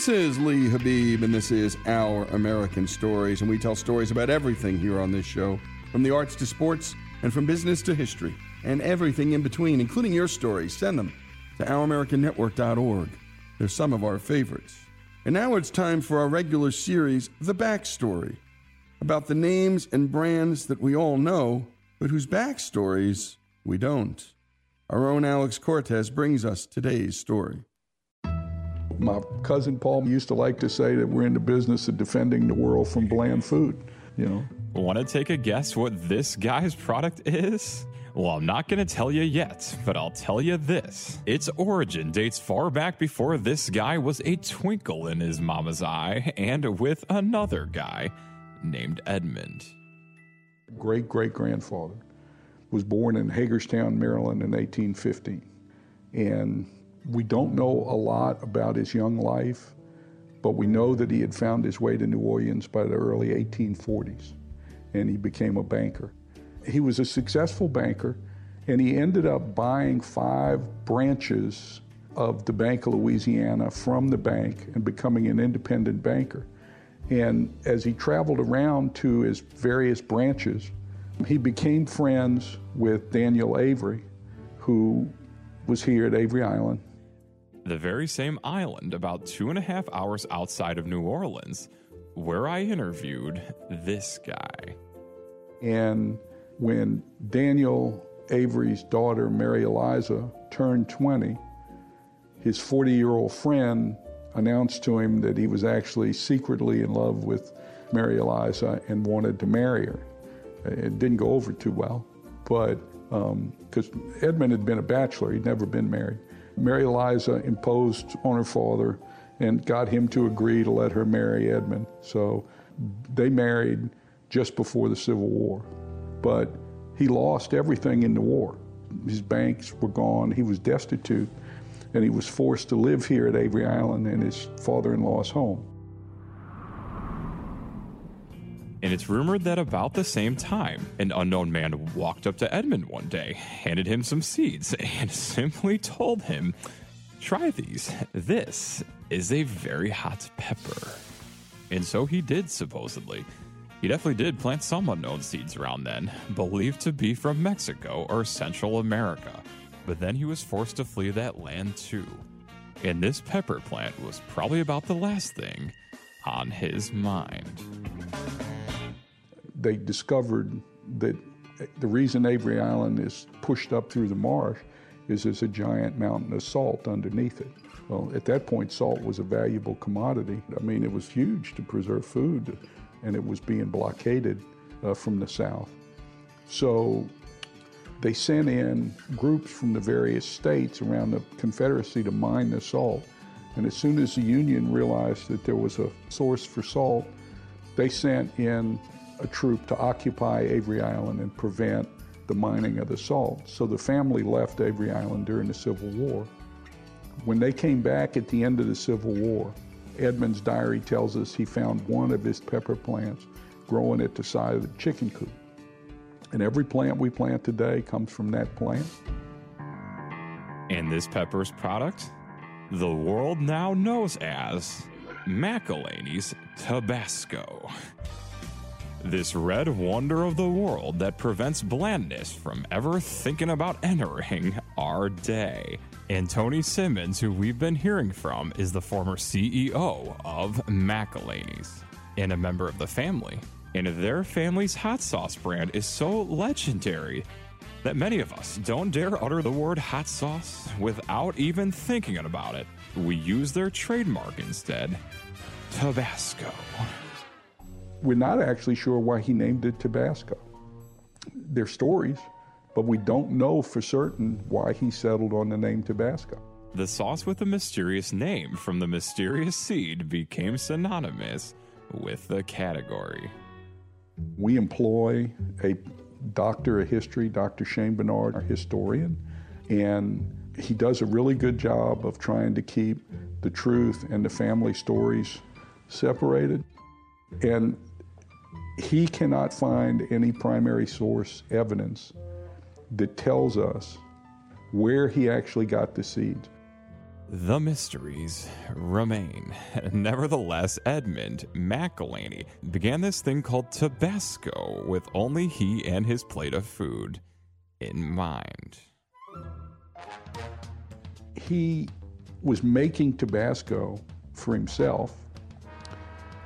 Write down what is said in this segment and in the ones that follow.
This is Lee Habib, and this is Our American Stories. And we tell stories about everything here on this show from the arts to sports, and from business to history, and everything in between, including your stories. Send them to ouramericannetwork.org. They're some of our favorites. And now it's time for our regular series, The Backstory, about the names and brands that we all know, but whose backstories we don't. Our own Alex Cortez brings us today's story. My cousin Paul used to like to say that we're in the business of defending the world from bland food, you know. Want to take a guess what this guy's product is? Well, I'm not going to tell you yet, but I'll tell you this. Its origin dates far back before this guy was a twinkle in his mama's eye and with another guy named Edmund. Great great grandfather was born in Hagerstown, Maryland in 1815. And we don't know a lot about his young life, but we know that he had found his way to New Orleans by the early 1840s and he became a banker. He was a successful banker and he ended up buying five branches of the Bank of Louisiana from the bank and becoming an independent banker. And as he traveled around to his various branches, he became friends with Daniel Avery, who was here at Avery Island the very same island about two and a half hours outside of New Orleans, where I interviewed this guy. And when Daniel Avery's daughter, Mary Eliza, turned 20, his 40 year old friend announced to him that he was actually secretly in love with Mary Eliza and wanted to marry her. It didn't go over too well, but because um, Edmund had been a bachelor, he'd never been married. Mary Eliza imposed on her father and got him to agree to let her marry Edmund. So they married just before the Civil War. But he lost everything in the war. His banks were gone, he was destitute, and he was forced to live here at Avery Island in his father in law's home. And it's rumored that about the same time, an unknown man walked up to Edmund one day, handed him some seeds, and simply told him, Try these. This is a very hot pepper. And so he did, supposedly. He definitely did plant some unknown seeds around then, believed to be from Mexico or Central America. But then he was forced to flee that land too. And this pepper plant was probably about the last thing on his mind they discovered that the reason Avery Island is pushed up through the marsh is there's a giant mountain of salt underneath it. Well, at that point, salt was a valuable commodity. I mean, it was huge to preserve food, and it was being blockaded uh, from the south. So they sent in groups from the various states around the Confederacy to mine the salt. And as soon as the Union realized that there was a source for salt, they sent in a troop to occupy Avery Island and prevent the mining of the salt. So the family left Avery Island during the Civil War. When they came back at the end of the Civil War, Edmund's diary tells us he found one of his pepper plants growing at the side of the chicken coop. And every plant we plant today comes from that plant. And this pepper's product? The world now knows as McIlhenny's Tabasco. This red wonder of the world that prevents blandness from ever thinking about entering our day. And Tony Simmons, who we've been hearing from, is the former CEO of McIlhenny's and a member of the family. And their family's hot sauce brand is so legendary that many of us don't dare utter the word hot sauce without even thinking about it. We use their trademark instead Tabasco. We're not actually sure why he named it Tabasco. They're stories, but we don't know for certain why he settled on the name Tabasco. The sauce with the mysterious name from the mysterious seed became synonymous with the category. We employ a doctor of history, Dr. Shane Bernard, our historian, and he does a really good job of trying to keep the truth and the family stories separated. And he cannot find any primary source evidence that tells us where he actually got the seeds. the mysteries remain. Nevertheless, Edmund McIlhenny began this thing called Tabasco with only he and his plate of food in mind. He was making Tabasco for himself,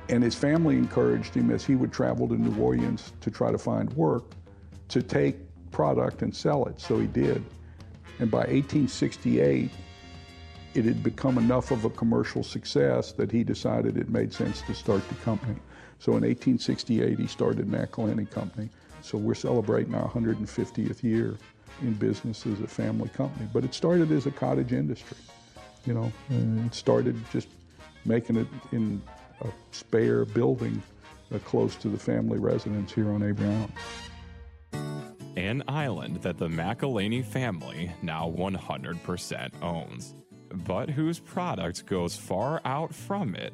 and his family encouraged him as he would travel to New Orleans to try to find work to take product and sell it. So he did. And by 1868, it had become enough of a commercial success that he decided it made sense to start the company. So in 1868, he started McIlhenny Company. So we're celebrating our 150th year in business as a family company. But it started as a cottage industry. You know, it started just making it in a spare building close to the family residence here on Avery Island. An island that the McIlhenny family now 100% owns, but whose product goes far out from it,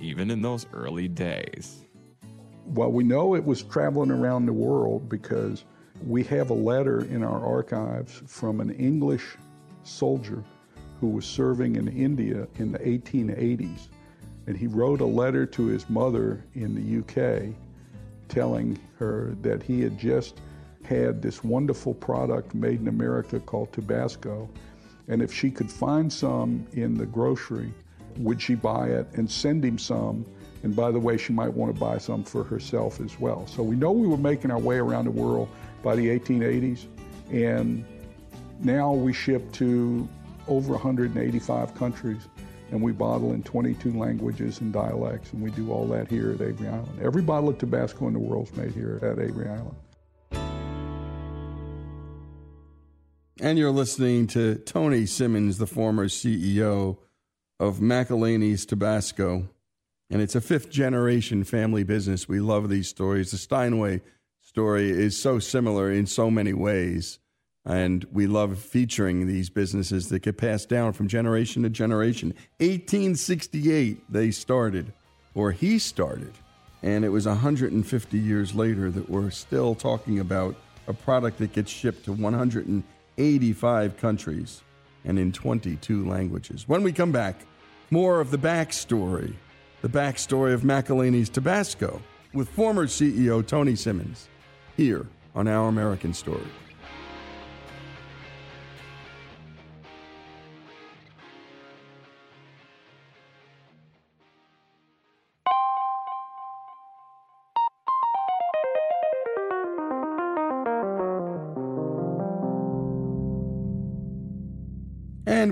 even in those early days. Well, we know it was traveling around the world because we have a letter in our archives from an English soldier who was serving in India in the 1880s. And he wrote a letter to his mother in the UK telling her that he had just had this wonderful product made in America called Tabasco. And if she could find some in the grocery, would she buy it and send him some? And by the way, she might want to buy some for herself as well. So we know we were making our way around the world by the 1880s. And now we ship to over 185 countries and we bottle in 22 languages and dialects, and we do all that here at Avery Island. Every bottle of Tabasco in the world is made here at Avery Island. And you're listening to Tony Simmons, the former CEO of McIlhenny's Tabasco. And it's a fifth generation family business. We love these stories. The Steinway story is so similar in so many ways. And we love featuring these businesses that get passed down from generation to generation. 1868, they started, or he started. And it was 150 years later that we're still talking about a product that gets shipped to 185 countries and in 22 languages. When we come back, more of the backstory, the backstory of McIlhenny's Tabasco with former CEO Tony Simmons here on Our American Story.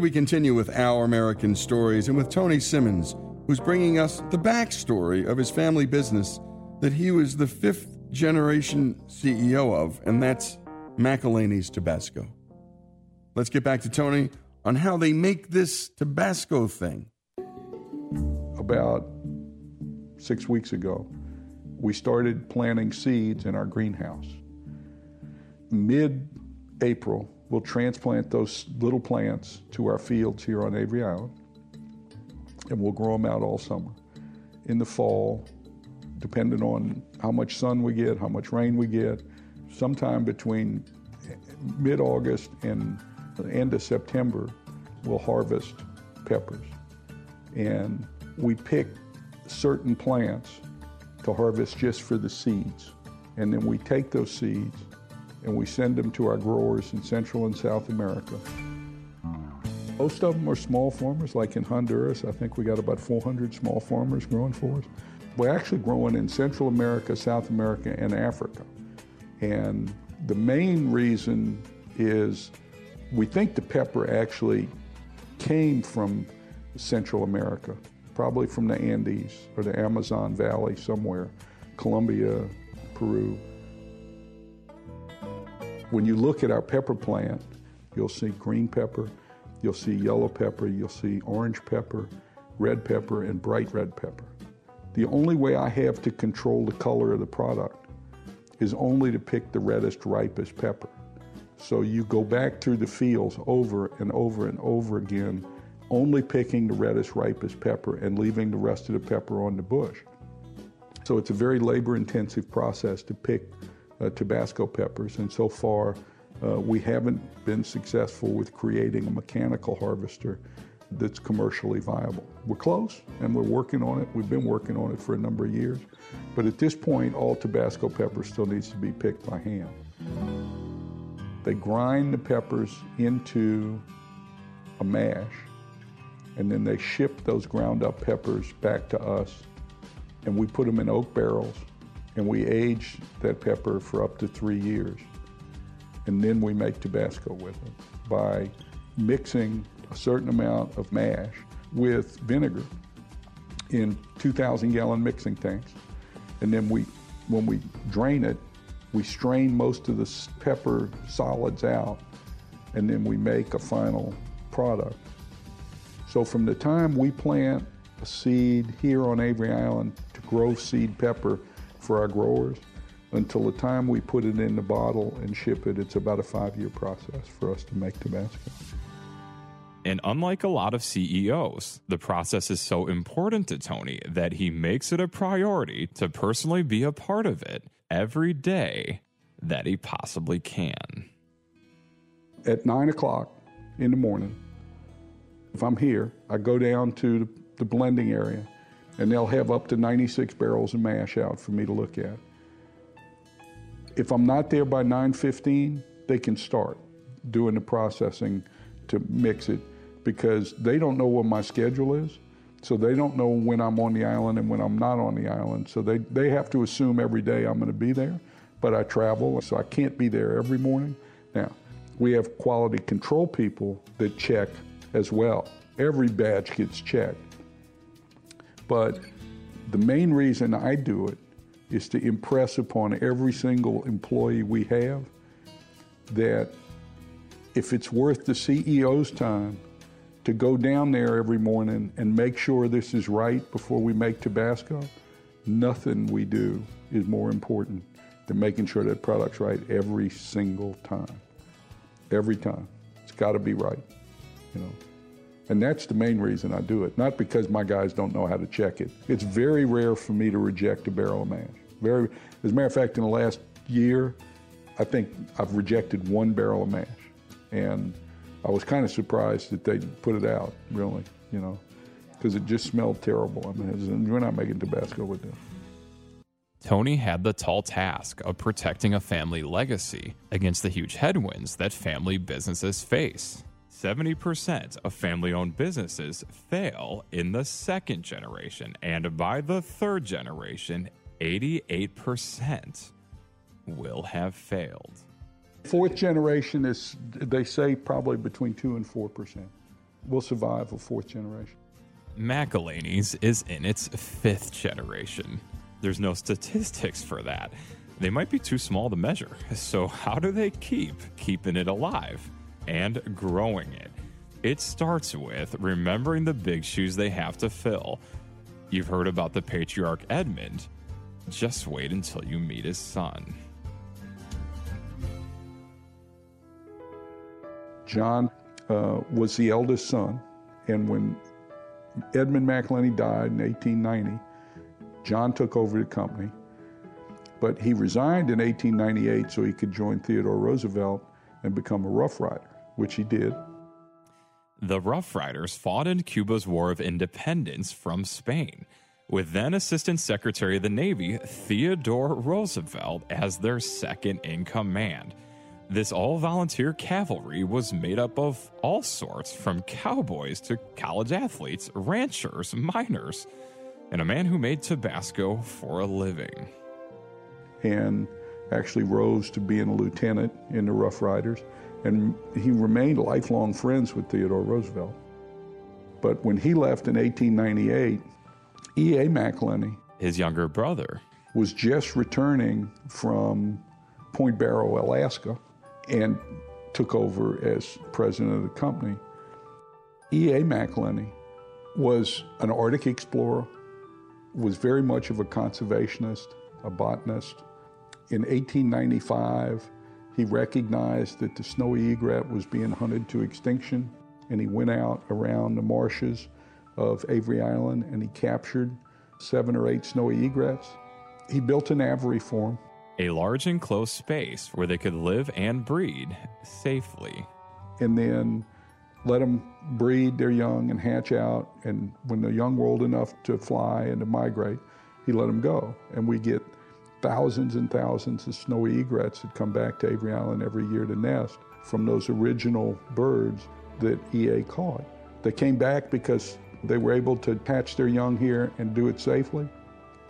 We continue with Our American Stories and with Tony Simmons, who's bringing us the backstory of his family business that he was the fifth generation CEO of, and that's McIlhenny's Tabasco. Let's get back to Tony on how they make this Tabasco thing. About six weeks ago, we started planting seeds in our greenhouse. Mid April, we'll transplant those little plants to our fields here on Avery Island, and we'll grow them out all summer. In the fall, depending on how much sun we get, how much rain we get, sometime between mid August and the end of September, we'll harvest peppers. And we pick certain plants to harvest just for the seeds. And then we take those seeds and we send them to our growers in Central and South America. Most of them are small farmers, like in Honduras. I think we got about 400 small farmers growing for us. We're actually growing in Central America, South America, and Africa. And the main reason is we think the pepper actually came from Central America, probably from the Andes or the Amazon Valley somewhere, Colombia, Peru. When you look at our pepper plant, you'll see green pepper, you'll see yellow pepper, you'll see orange pepper, red pepper, and bright red pepper. The only way I have to control the color of the product is only to pick the reddest, ripest pepper. So you go back through the fields over and over and over again, only picking the reddest, ripest pepper and leaving the rest of the pepper on the bush. So it's a very labor intensive process to pick Tabasco peppers, and so far uh, we haven't been successful with creating a mechanical harvester that's commercially viable. We're close and we're working on it. We've been working on it for a number of years. But at this point, all Tabasco pepper still needs to be picked by hand. They grind the peppers into a mash and then they ship those ground up peppers back to us and we put them in oak barrels and we age that pepper for up to three years. And then we make Tabasco with it by mixing a certain amount of mash with vinegar in 2,000 gallon mixing tanks. And then we, when we drain it, we strain most of the pepper solids out, and then we make a final product. So from the time we plant a seed here on Avery Island to grow seed pepper for our growers, until the time we put it in the bottle and ship it, it's about a five year process for us to make Tabasco. And unlike a lot of CEOs, the process is so important to Tony that he makes it a priority to personally be a part of it every day that he possibly can. At nine o'clock in the morning, if I'm here, I go down to the blending area and they'll have up to 96 barrels of mash out for me to look at. If I'm not there by 9:15, they can start doing the processing to mix it because they don't know what my schedule is. So they don't know when I'm on the island and when I'm not on the island. So they, they have to assume every day I'm going to be there. But I travel, so I can't be there every morning. Now, we have quality control people that check as well. Every batch gets checked. But the main reason I do it is to impress upon every single employee we have that if it's worth the CEO's time to go down there every morning and make sure this is right before we make Tabasco, nothing we do is more important than making sure that product's right every single time. Every time. It's got to be right, you know. And that's the main reason I do it, not because my guys don't know how to check it. It's very rare for me to reject a barrel of mash. Very, as a matter of fact, in the last year, I think I've rejected one barrel of mash. And I was kind of surprised that they put it out, really, you know, because it just smelled terrible. I mean, we're not making Tabasco with this. Tony had the tall task of protecting a family legacy against the huge headwinds that family businesses face. 70% of family owned businesses fail in the second generation, and by the third generation, 88% will have failed. Fourth generation is, they say, probably between 2 and 4%. We'll survive a fourth generation. McIlhenny's is in its fifth generation. There's no statistics for that. They might be too small to measure. So, how do they keep keeping it alive and growing it? It starts with remembering the big shoes they have to fill. You've heard about the patriarch Edmund. Just wait until you meet his son. John uh, was the eldest son, and when Edmund McIlhenny died in 1890, John took over the company. But he resigned in 1898 so he could join Theodore Roosevelt and become a Rough Rider, which he did. The Rough Riders fought in Cuba's War of Independence from Spain, with then Assistant Secretary of the Navy Theodore Roosevelt as their second in command. This all volunteer cavalry was made up of all sorts, from cowboys to college athletes, ranchers, miners, and a man who made Tabasco for a living. And actually rose to being a lieutenant in the Rough Riders, and he remained lifelong friends with Theodore Roosevelt. But when he left in 1898, E.A. McIlhenny, his younger brother, was just returning from Point Barrow, Alaska, and took over as president of the company. E.A. McIlhenny was an Arctic explorer, was very much of a conservationist, a botanist. In 1895, he recognized that the snowy egret was being hunted to extinction, and he went out around the marshes of Avery Island and he captured seven or eight snowy egrets. He built an aviary for them a large enclosed space where they could live and breed safely. And then let them breed their young and hatch out. And when the young were old enough to fly and to migrate, he let them go. And we get thousands and thousands of snowy egrets that come back to Avery Island every year to nest from those original birds that EA caught. They came back because they were able to hatch their young here and do it safely.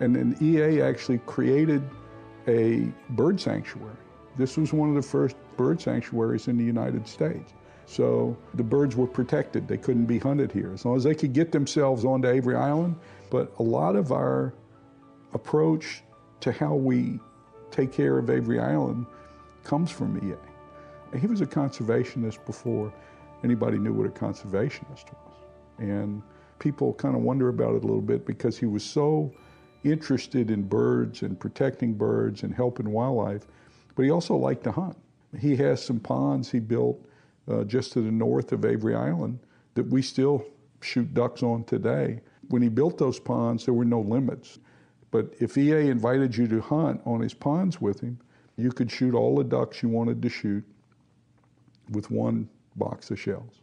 And then EA actually created a bird sanctuary. This was one of the first bird sanctuaries in the United States. So the birds were protected. They couldn't be hunted here as long as they could get themselves onto Avery Island. But a lot of our approach to how we take care of Avery Island comes from EA. He was a conservationist before anybody knew what a conservationist was. And people kind of wonder about it a little bit because he was so interested in birds and protecting birds and helping wildlife, but he also liked to hunt. He has some ponds he built uh, just to the north of Avery Island that we still shoot ducks on today. When he built those ponds, there were no limits. But if EA invited you to hunt on his ponds with him, you could shoot all the ducks you wanted to shoot with one box of shells.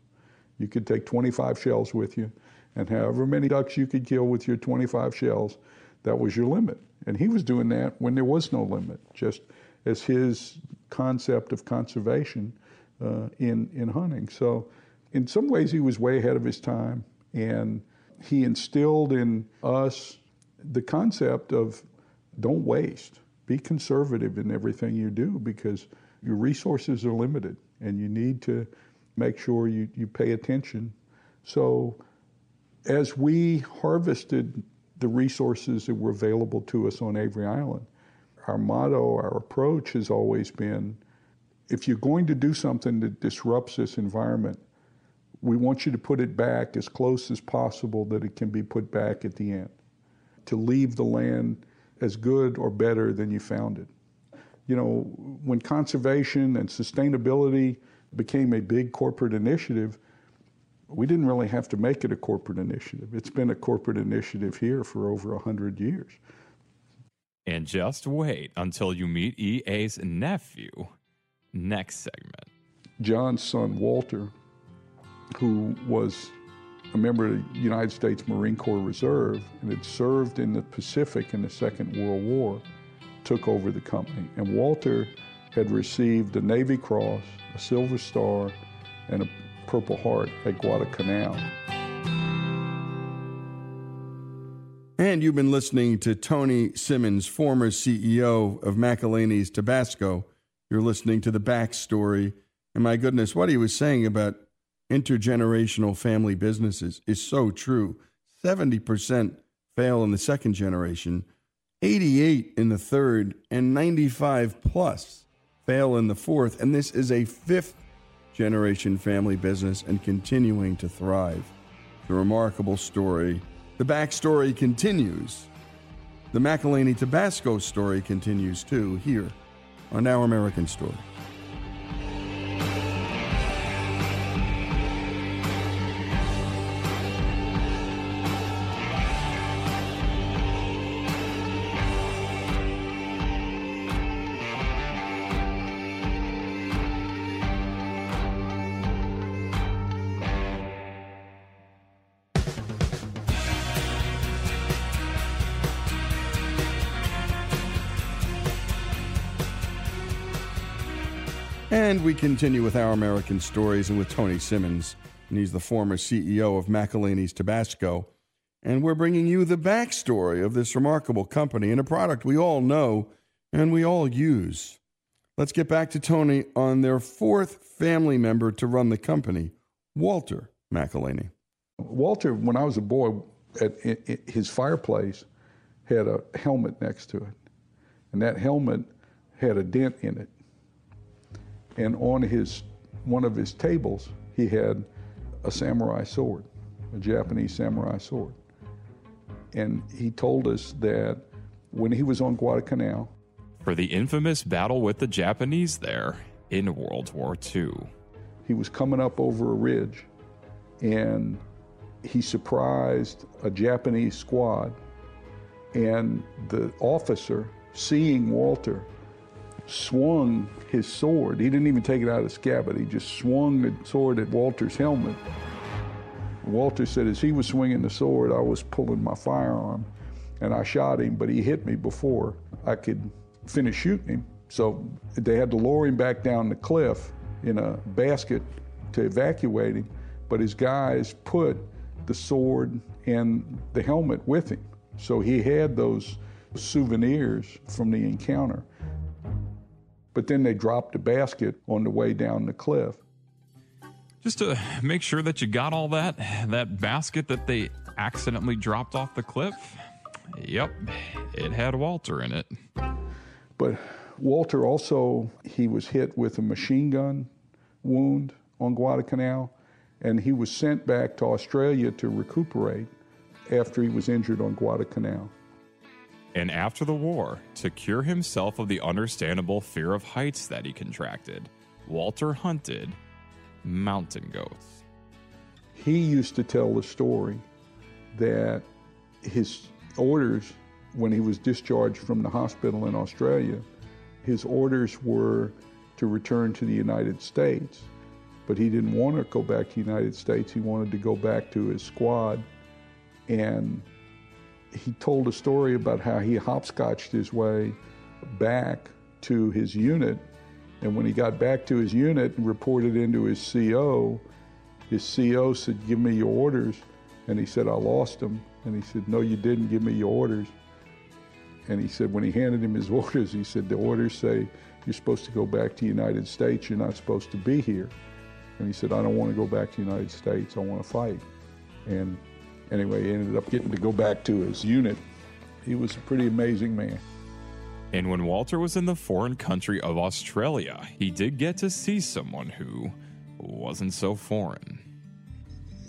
You could take 25 shells with you, and however many ducks you could kill with your 25 shells, that was your limit. And he was doing that when there was no limit, just as his concept of conservation uh, in, in hunting. So, in some ways, he was way ahead of his time, and he instilled in us the concept of don't waste, be conservative in everything you do because your resources are limited and you need to make sure you, you pay attention. So, as we harvested the resources that were available to us on Avery Island, our motto, our approach has always been if you're going to do something that disrupts this environment, we want you to put it back as close as possible that it can be put back at the end. To leave the land as good or better than you found it. You know, when conservation and sustainability became a big corporate initiative, we didn't really have to make it a corporate initiative. It's been a corporate initiative here for over 100 years. And just wait until you meet EA's nephew. Next segment. John's son, Walter, who was a member of the United States Marine Corps Reserve and had served in the Pacific in the Second World War, took over the company. And Walter had received a Navy Cross, a Silver Star, and a Purple Heart at Guadalcanal. And you've been listening to Tony Simmons, former CEO of McIlhenny's Tabasco. You're listening to the backstory. And my goodness, what he was saying about intergenerational family businesses is so true. 70% fail in the second generation, 88 in the third, and 95 plus fail in the fourth. And this is a fifth generation family business and continuing to thrive. The remarkable story. The backstory continues. The McIlhenny Tabasco story continues too here on Our American Story. And we continue with our American stories and with Tony Simmons. And he's the former CEO of McIlhenny's Tabasco. And we're bringing you the backstory of this remarkable company and a product we all know and we all use. Let's get back to Tony on their fourth family member to run the company, Walter McIlhenny. Walter, when I was a boy, at his fireplace had a helmet next to it. And that helmet had a dent in it and on his one of his tables he had a samurai sword, a Japanese samurai sword. And he told us that when he was on Guadalcanal, for the infamous battle with the Japanese there in World War II. He was coming up over a ridge and he surprised a Japanese squad. And the officer, seeing Walter, swung his sword. He didn't even take it out of the scabbard. He just swung the sword at Walter's helmet. Walter said as he was swinging the sword, I was pulling my firearm and I shot him, but he hit me before I could finish shooting him. So they had to lower him back down the cliff in a basket to evacuate him, but his guys put the sword and the helmet with him. So he had those souvenirs from the encounter. But then they dropped the basket on the way down the cliff. Just to make sure that you got all that, that basket that they accidentally dropped off the cliff, yep, it had Walter in it. But Walter also, he was hit with a machine gun wound on Guadalcanal, and he was sent back to Australia to recuperate after he was injured on Guadalcanal. And after the war, to cure himself of the understandable fear of heights that he contracted, Walter hunted mountain goats. He used to tell the story that his orders, when he was discharged from the hospital in Australia, his orders were to return to the United States. But he didn't want to go back to the United States. He wanted to go back to his squad. And he told a story about how he hopscotched his way back to his unit. And when he got back to his unit and reported into his CO, his CO said, Give me your orders. And he said, I lost them. And he said, No, you didn't give me your orders. And he said, when he handed him his orders, he said, the orders say you're supposed to go back to the United States. You're not supposed to be here. And he said, I don't want to go back to the United States. I want to fight. And anyway, he ended up getting to go back to his unit. He was a pretty amazing man. And when Walter was in the foreign country of Australia, he did get to see someone who wasn't so foreign.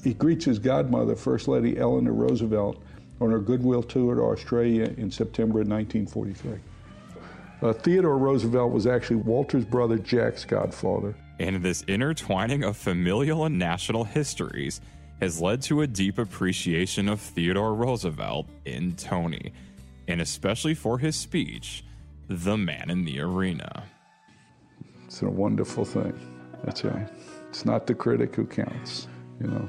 He greets his godmother, First Lady Eleanor Roosevelt, on her goodwill tour to Australia in September of 1943. Uh, Theodore Roosevelt was actually Walter's brother Jack's godfather. And this intertwining of familial and national histories has led to a deep appreciation of Theodore Roosevelt in Tony, and especially for his speech, The Man in the Arena. It's a wonderful thing. That's right. It's not the critic who counts, you know.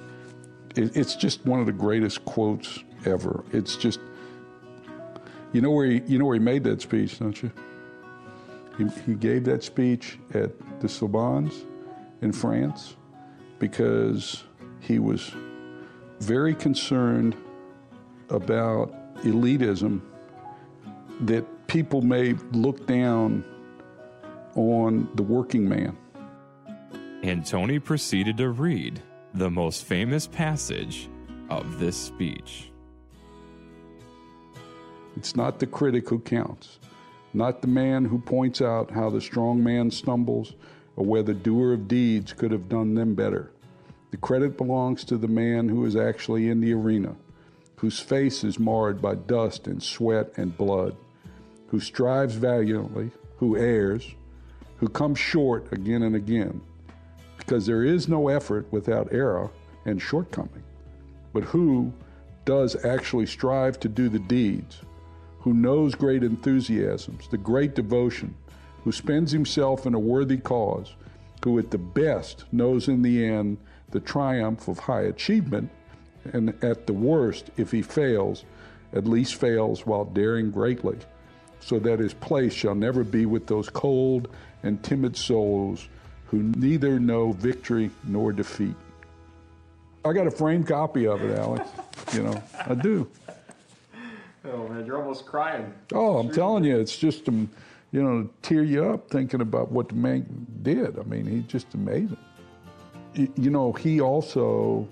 It, it's just one of the greatest quotes ever. It's just, you know where he, you know where he made that speech, don't you? He, he gave that speech at the Sorbonnes in France because he was very concerned about elitism that people may look down on the working man. And Tony proceeded to read the most famous passage of this speech. It's not the critic who counts, not the man who points out how the strong man stumbles or where the doer of deeds could have done them better. The credit belongs to the man who is actually in the arena, whose face is marred by dust and sweat and blood, who strives valiantly, who errs, who comes short again and again, because there is no effort without error and shortcoming, but who does actually strive to do the deeds, who knows great enthusiasms, the great devotion, who spends himself in a worthy cause, who at the best knows in the end the triumph of high achievement, and at the worst, if he fails, at least fails while daring greatly, so that his place shall never be with those cold and timid souls who neither know victory nor defeat. I got a framed copy of it, Alex. You know, I do. Oh man, you're almost crying. Oh, I'm telling you, it's just um, you know, to tear you up thinking about what the man did. I mean, he's just amazing. You know, he also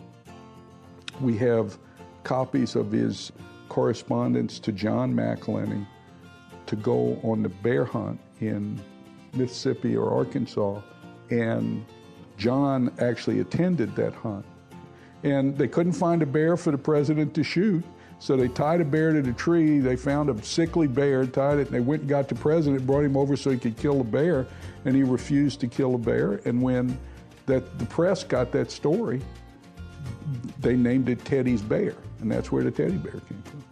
we have copies of his correspondence to John McIlhenny to go on the bear hunt in Mississippi or Arkansas, and John actually attended that hunt. And they couldn't find a bear for the president to shoot, so they tied a bear to the tree. They found a sickly bear, tied it, and they went and got the president, brought him over so he could kill the bear, and he refused to kill the bear. And when that the press got that story, they named it Teddy's Bear, and that's where the teddy bear came from.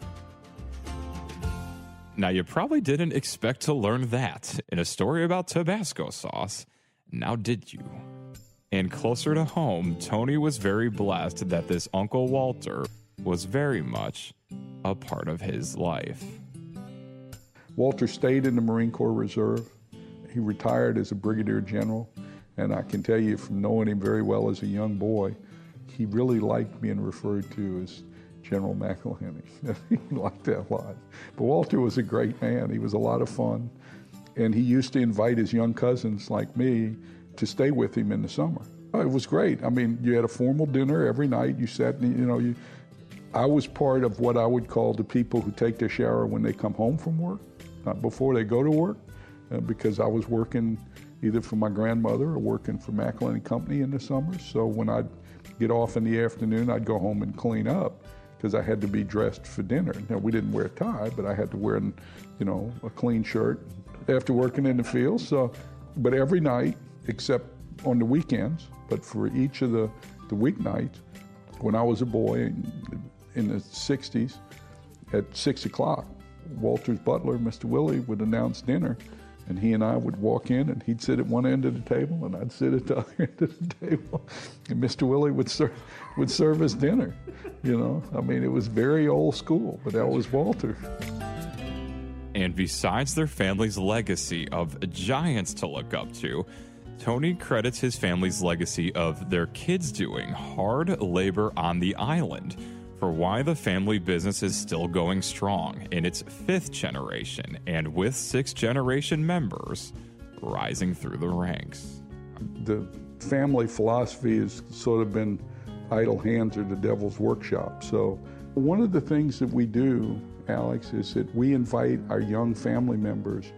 Now, you probably didn't expect to learn that in a story about Tabasco sauce. Now, did you? And closer to home, Tony was very blessed that this Uncle Walter was very much a part of his life. Walter stayed in the Marine Corps Reserve. He retired as a brigadier general, and I can tell you from knowing him very well as a young boy, he really liked being referred to as General McIlhenny. he liked that a lot. But Walter was a great man. He was a lot of fun. And he used to invite his young cousins like me to stay with him in the summer. It was great. I mean, you had a formal dinner every night. You sat, you know, you, I was part of what I would call the people who take their shower when they come home from work, not before they go to work, uh, because I was working either for my grandmother or working for McIlhenny Company in the summer. So when I'd get off in the afternoon, I'd go home and clean up because I had to be dressed for dinner. Now, we didn't wear a tie, but I had to wear, you know, a clean shirt after working in the field. So, but every night, except on the weekends, but for each of the, the weeknights, when I was a boy in, in the 60s, at 6 o'clock, Walter's butler, Mr. Willie, would announce dinner. And he and I would walk in, and he'd sit at one end of the table, and I'd sit at the other end of the table. And Mr. Willie would serve, would serve us dinner. You know, I mean, it was very old school, but that was Walter. And besides their family's legacy of giants to look up to, Tony credits his family's legacy of their kids doing hard labor on the island for why the family business is still going strong in its fifth generation and with sixth generation members rising through the ranks. The family philosophy has sort of been idle hands are the devil's workshop. So, one of the things that we do, Alex, is that we invite our young family members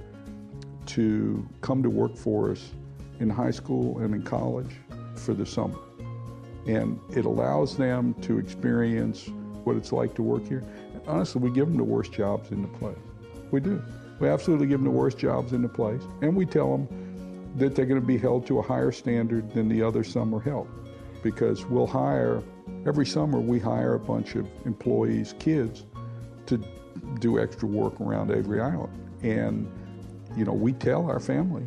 to come to work for us in high school and in college for the summer. And it allows them to experience what it's like to work here. honestly, we give them the worst jobs in the place. We do. We absolutely give them the worst jobs in the place. And we tell them that they're going to be held to a higher standard than the other summer help because we'll hire, every summer we hire a bunch of employees, kids, to do extra work around Avery Island. And, you know, we tell our family,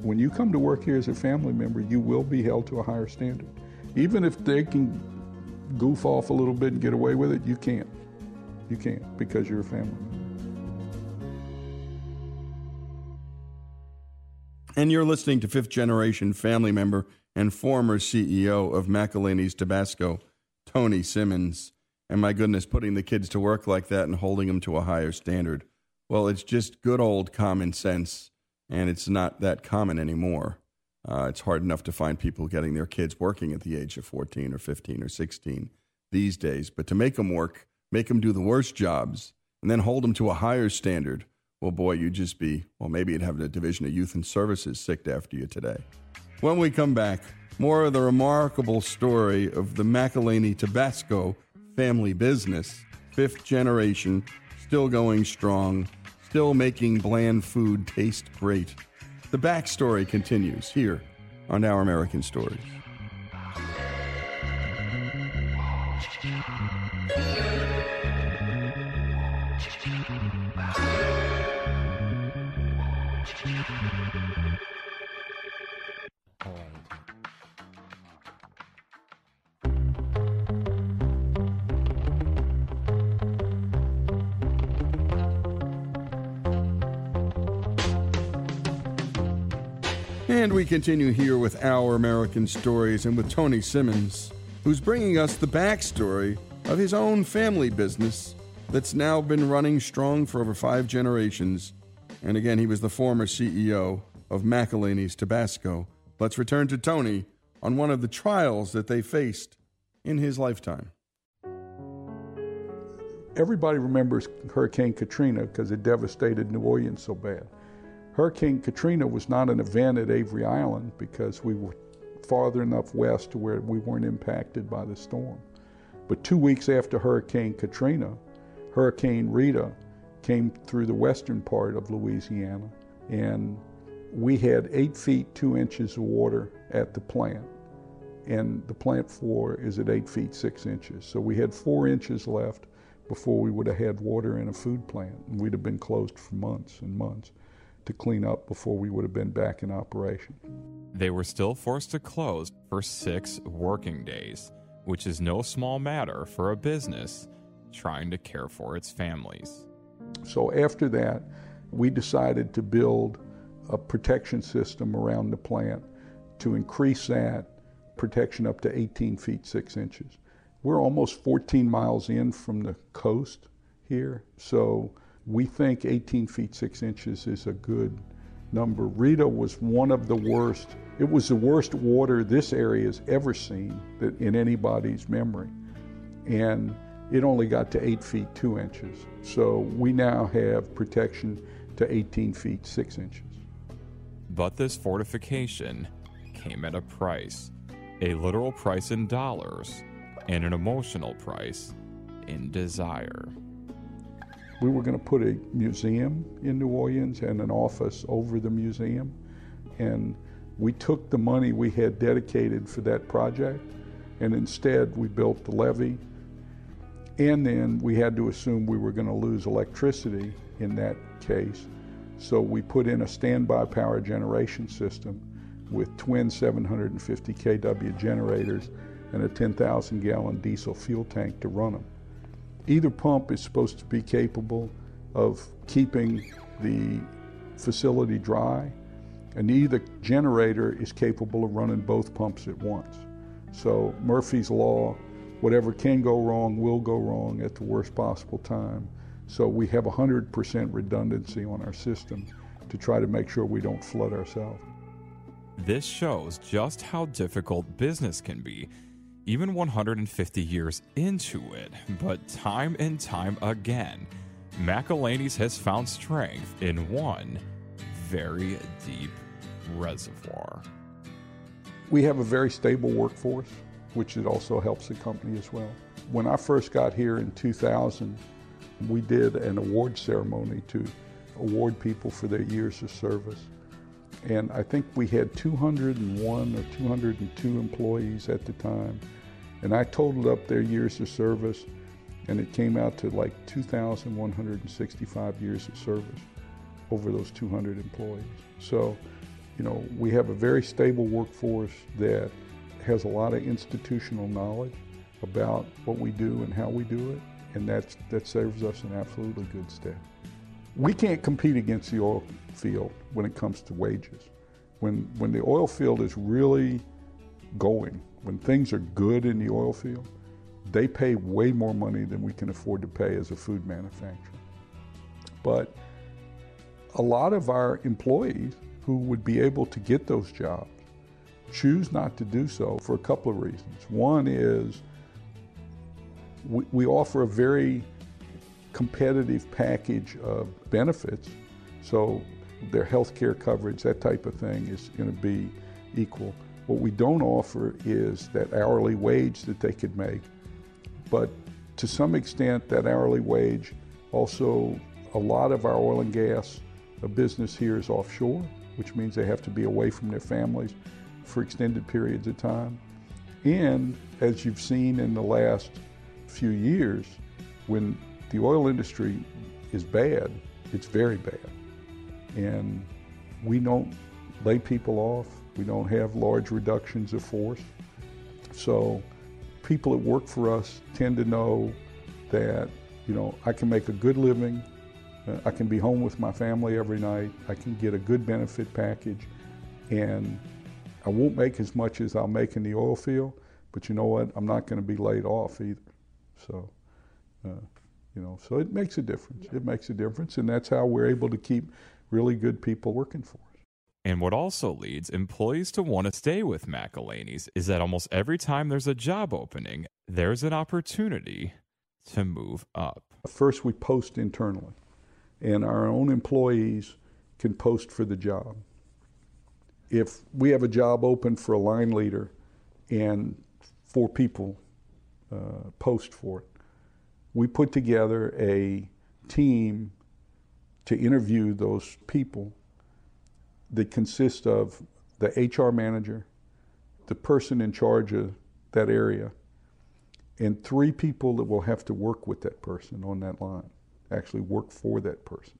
when you come to work here as a family member, you will be held to a higher standard. Even if they can goof off a little bit and get away with it, you can't. You can't because you're a family. And you're listening to fifth generation family member and former CEO of McIlhenny's Tabasco, Tony Simmons. And my goodness, putting the kids to work like that and holding them to a higher standard. Well, it's just good old common sense, and it's not that common anymore. Uh, it's hard enough to find people getting their kids working at the age of 14 or 15 or 16 these days. But to make them work, make them do the worst jobs, and then hold them to a higher standard, well, boy, you'd just be, well, maybe you'd have a division of youth and services sicked after you today. When we come back, more of the remarkable story of the McIlhenny Tabasco family business, fifth generation, still going strong, still making bland food taste great. The backstory continues here on Our American Stories. And we continue here with Our American Stories and with Tony Simmons, who's bringing us the backstory of his own family business that's now been running strong for over five generations. And again, he was the former CEO of McIlhenny's Tabasco. Let's return to Tony on one of the trials that they faced in his lifetime. Everybody remembers Hurricane Katrina because it devastated New Orleans so bad. Hurricane Katrina was not an event at Avery Island because we were farther enough west to where we weren't impacted by the storm. But two weeks after Hurricane Katrina, Hurricane Rita came through the western part of Louisiana, and we had eight feet two inches of water at the plant. And the plant floor is at eight feet six inches. So we had four inches left before we would have had water in a food plant. And we'd have been closed for months and months to clean up before we would have been back in operation. They were still forced to close for six working days, which is no small matter for a business trying to care for its families. So after that, we decided to build a protection system around the plant to increase that protection up to 18 feet 6 inches. We're almost 14 miles in from the coast here, so we think 18 feet 6 inches is a good number. Rita was one of the worst. It was the worst water this area has ever seen in anybody's memory. And it only got to 8 feet 2 inches. So we now have protection to 18 feet 6 inches. But this fortification came at a price a literal price in dollars and an emotional price in desire. We were going to put a museum in New Orleans and an office over the museum. And we took the money we had dedicated for that project, and instead we built the levee. And then we had to assume we were going to lose electricity in that case. So we put in a standby power generation system with twin 750 kW generators and a 10,000 gallon diesel fuel tank to run them. Either pump is supposed to be capable of keeping the facility dry, and either generator is capable of running both pumps at once. So Murphy's Law, whatever can go wrong will go wrong at the worst possible time. So we have 100% redundancy on our system to try to make sure we don't flood ourselves. This shows just how difficult business can be, even 150 years into it. But time and time again, McIlhenny's has found strength in one very deep reservoir. We have a very stable workforce, which it also helps the company as well. When I first got here in 2000, we did an award ceremony to award people for their years of service. And I think we had 201 or 202 employees at the time. And I totaled up their years of service, and it came out to like 2,165 years of service over those 200 employees. So, you know, we have a very stable workforce that has a lot of institutional knowledge about what we do and how we do it, and that's, that serves us in absolutely good stead. We can't compete against the oil field when it comes to wages. When, when the oil field is really going, when things are good in the oil field, they pay way more money than we can afford to pay as a food manufacturer. But a lot of our employees who would be able to get those jobs choose not to do so for a couple of reasons. One is we, we offer a very competitive package of benefits. So their health care coverage, that type of thing is going to be equal. What we don't offer is that hourly wage that they could make. But to some extent, that hourly wage also, a lot of our oil and gas uh, business here is offshore, which means they have to be away from their families for extended periods of time. And as you've seen in the last few years, when the oil industry is bad, it's very bad. And we don't lay people off. We don't have large reductions of force. So people that work for us tend to know that, you know, I can make a good living. Uh, I can be home with my family every night. I can get a good benefit package. And I won't make as much as I'll make in the oil field, but you know what? I'm not going to be laid off either. So, uh, you know, so it makes a difference. It makes a difference, and that's how we're able to keep really good people working for us. And what also leads employees to want to stay with McIlhenny's is that almost every time there's a job opening, there's an opportunity to move up. First, we post internally, and our own employees can post for the job. If we have a job open for a line leader and four people uh, post for it, we put together a team to interview those people that consist of the HR manager, the person in charge of that area, and three people that will have to work with that person on that line, actually work for that person.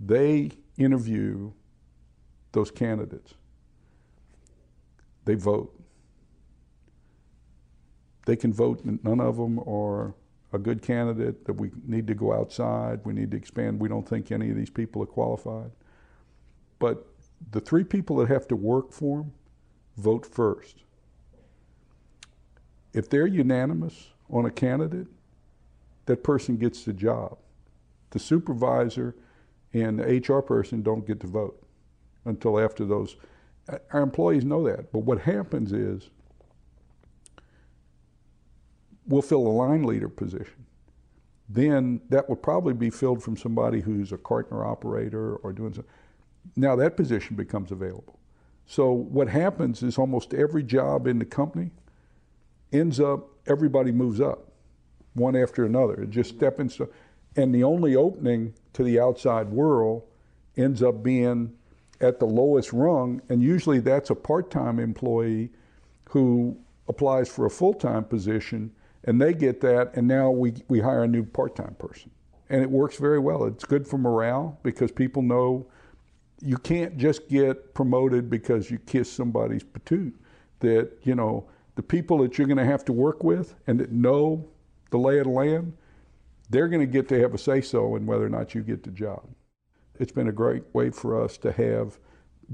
They interview those candidates. They vote. They can vote, none of them are a good candidate, that we need to go outside, we need to expand, we don't think any of these people are qualified. But the three people that have to work for them vote first. If they're unanimous on a candidate, that person gets the job. The supervisor and the HR person don't get to vote until after those. Our employees know that. But what happens is we'll fill a line leader position. Then that would probably be filled from somebody who's a Kartner operator or doing something. Now that position becomes available. So what happens is almost every job in the company ends up, everybody moves up one after another. It just stepping stone. And the only opening to the outside world ends up being at the lowest rung, and usually that's a part time employee who applies for a full time position, and they get that, and now we, we hire a new part time person. And it works very well. It's good for morale because people know you can't just get promoted because you kiss somebody's patoot. That, you know, the people that you're going to have to work with and that know the lay of the land, they're going to get to have a say so in whether or not you get the job. It's been a great way for us to have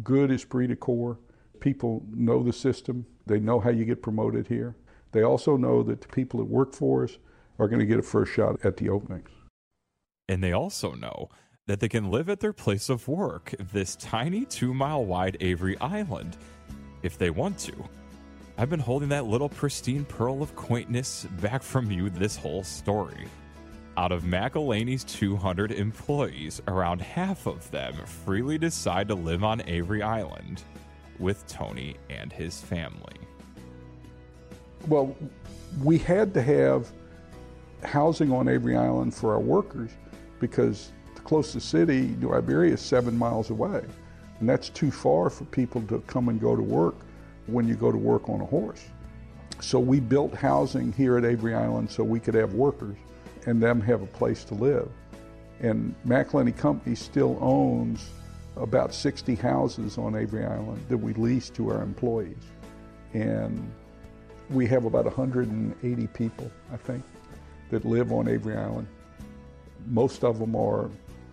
good esprit de corps. People know the system, they know how you get promoted here. They also know that the people that work for us are going to get a first shot at the openings. And they also know that they can live at their place of work, this tiny two mile wide Avery Island, if they want to. I've been holding that little pristine pearl of quaintness back from you this whole story. Out of McIlhenny's 200 employees, around half of them freely decide to live on Avery Island with Tony and his family. Well, we had to have housing on Avery Island for our workers because the closest city, New Iberia, is seven miles away. And that's too far for people to come and go to work when you go to work on a horse. So we built housing here at Avery Island so we could have workers and them have a place to live. And McIlhenny Company still owns about 60 houses on Avery Island that we lease to our employees. And we have about 180 people, I think, that live on Avery Island. Most of them are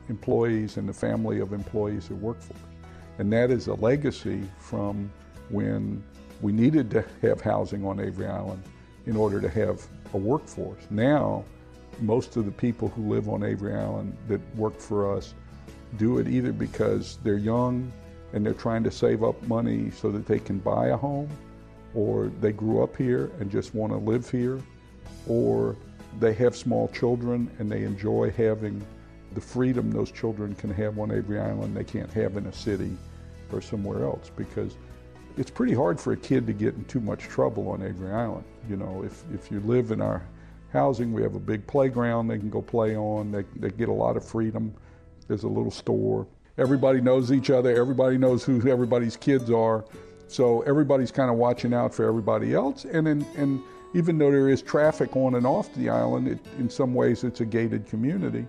employees and the family of employees that work for us. And that is a legacy from when we needed to have housing on Avery Island in order to have a workforce. Now, most of the people who live on Avery Island that work for us do it either because they're young and they're trying to save up money so that they can buy a home, or they grew up here and just want to live here, or they have small children and they enjoy having the freedom those children can have on Avery Island they can't have in a city or somewhere else because it's pretty hard for a kid to get in too much trouble on Avery Island. You know, if, if you live in our housing. We have a big playground they can go play on. They, they get a lot of freedom. There's a little store. Everybody knows each other. Everybody knows who everybody's kids are. So everybody's kind of watching out for everybody else. And, in, and even though there is traffic on and off the island, it, in some ways it's a gated community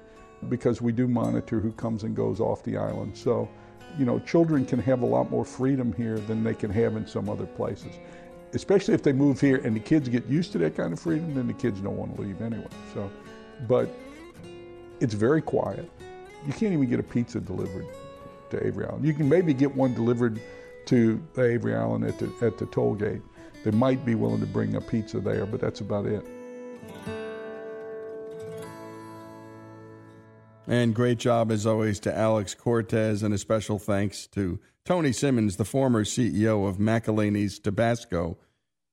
because we do monitor who comes and goes off the island. So, you know, children can have a lot more freedom here than they can have in some other places especially if they move here and the kids get used to that kind of freedom, then the kids don't want to leave anyway. So, but it's very quiet. You can't even get a pizza delivered to Avery Island. You can maybe get one delivered to Avery Island at the, at the toll gate. They might be willing to bring a pizza there, but that's about it. And great job, as always, to Alex Cortez, and a special thanks to Tony Simmons, the former CEO of McIlhenny's Tabasco.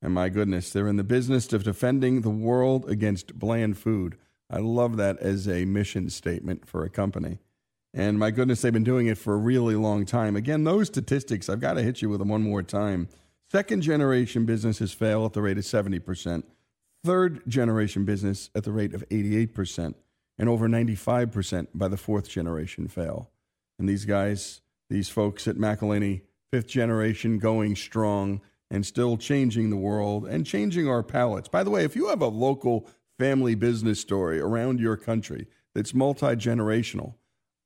And my goodness, they're in the business of defending the world against bland food. I love that as a mission statement for a company. And my goodness, they've been doing it for a really long time. Again, those statistics, I've got to hit you with them one more time. Second generation businesses fail at the rate of 70%, third generation business at the rate of 88%, and over 95% by the fourth generation fail. And these guys, these folks at McIlhenny, fifth generation going strong, and still changing the world and changing our palates. By the way, if you have a local family business story around your country that's multi generational,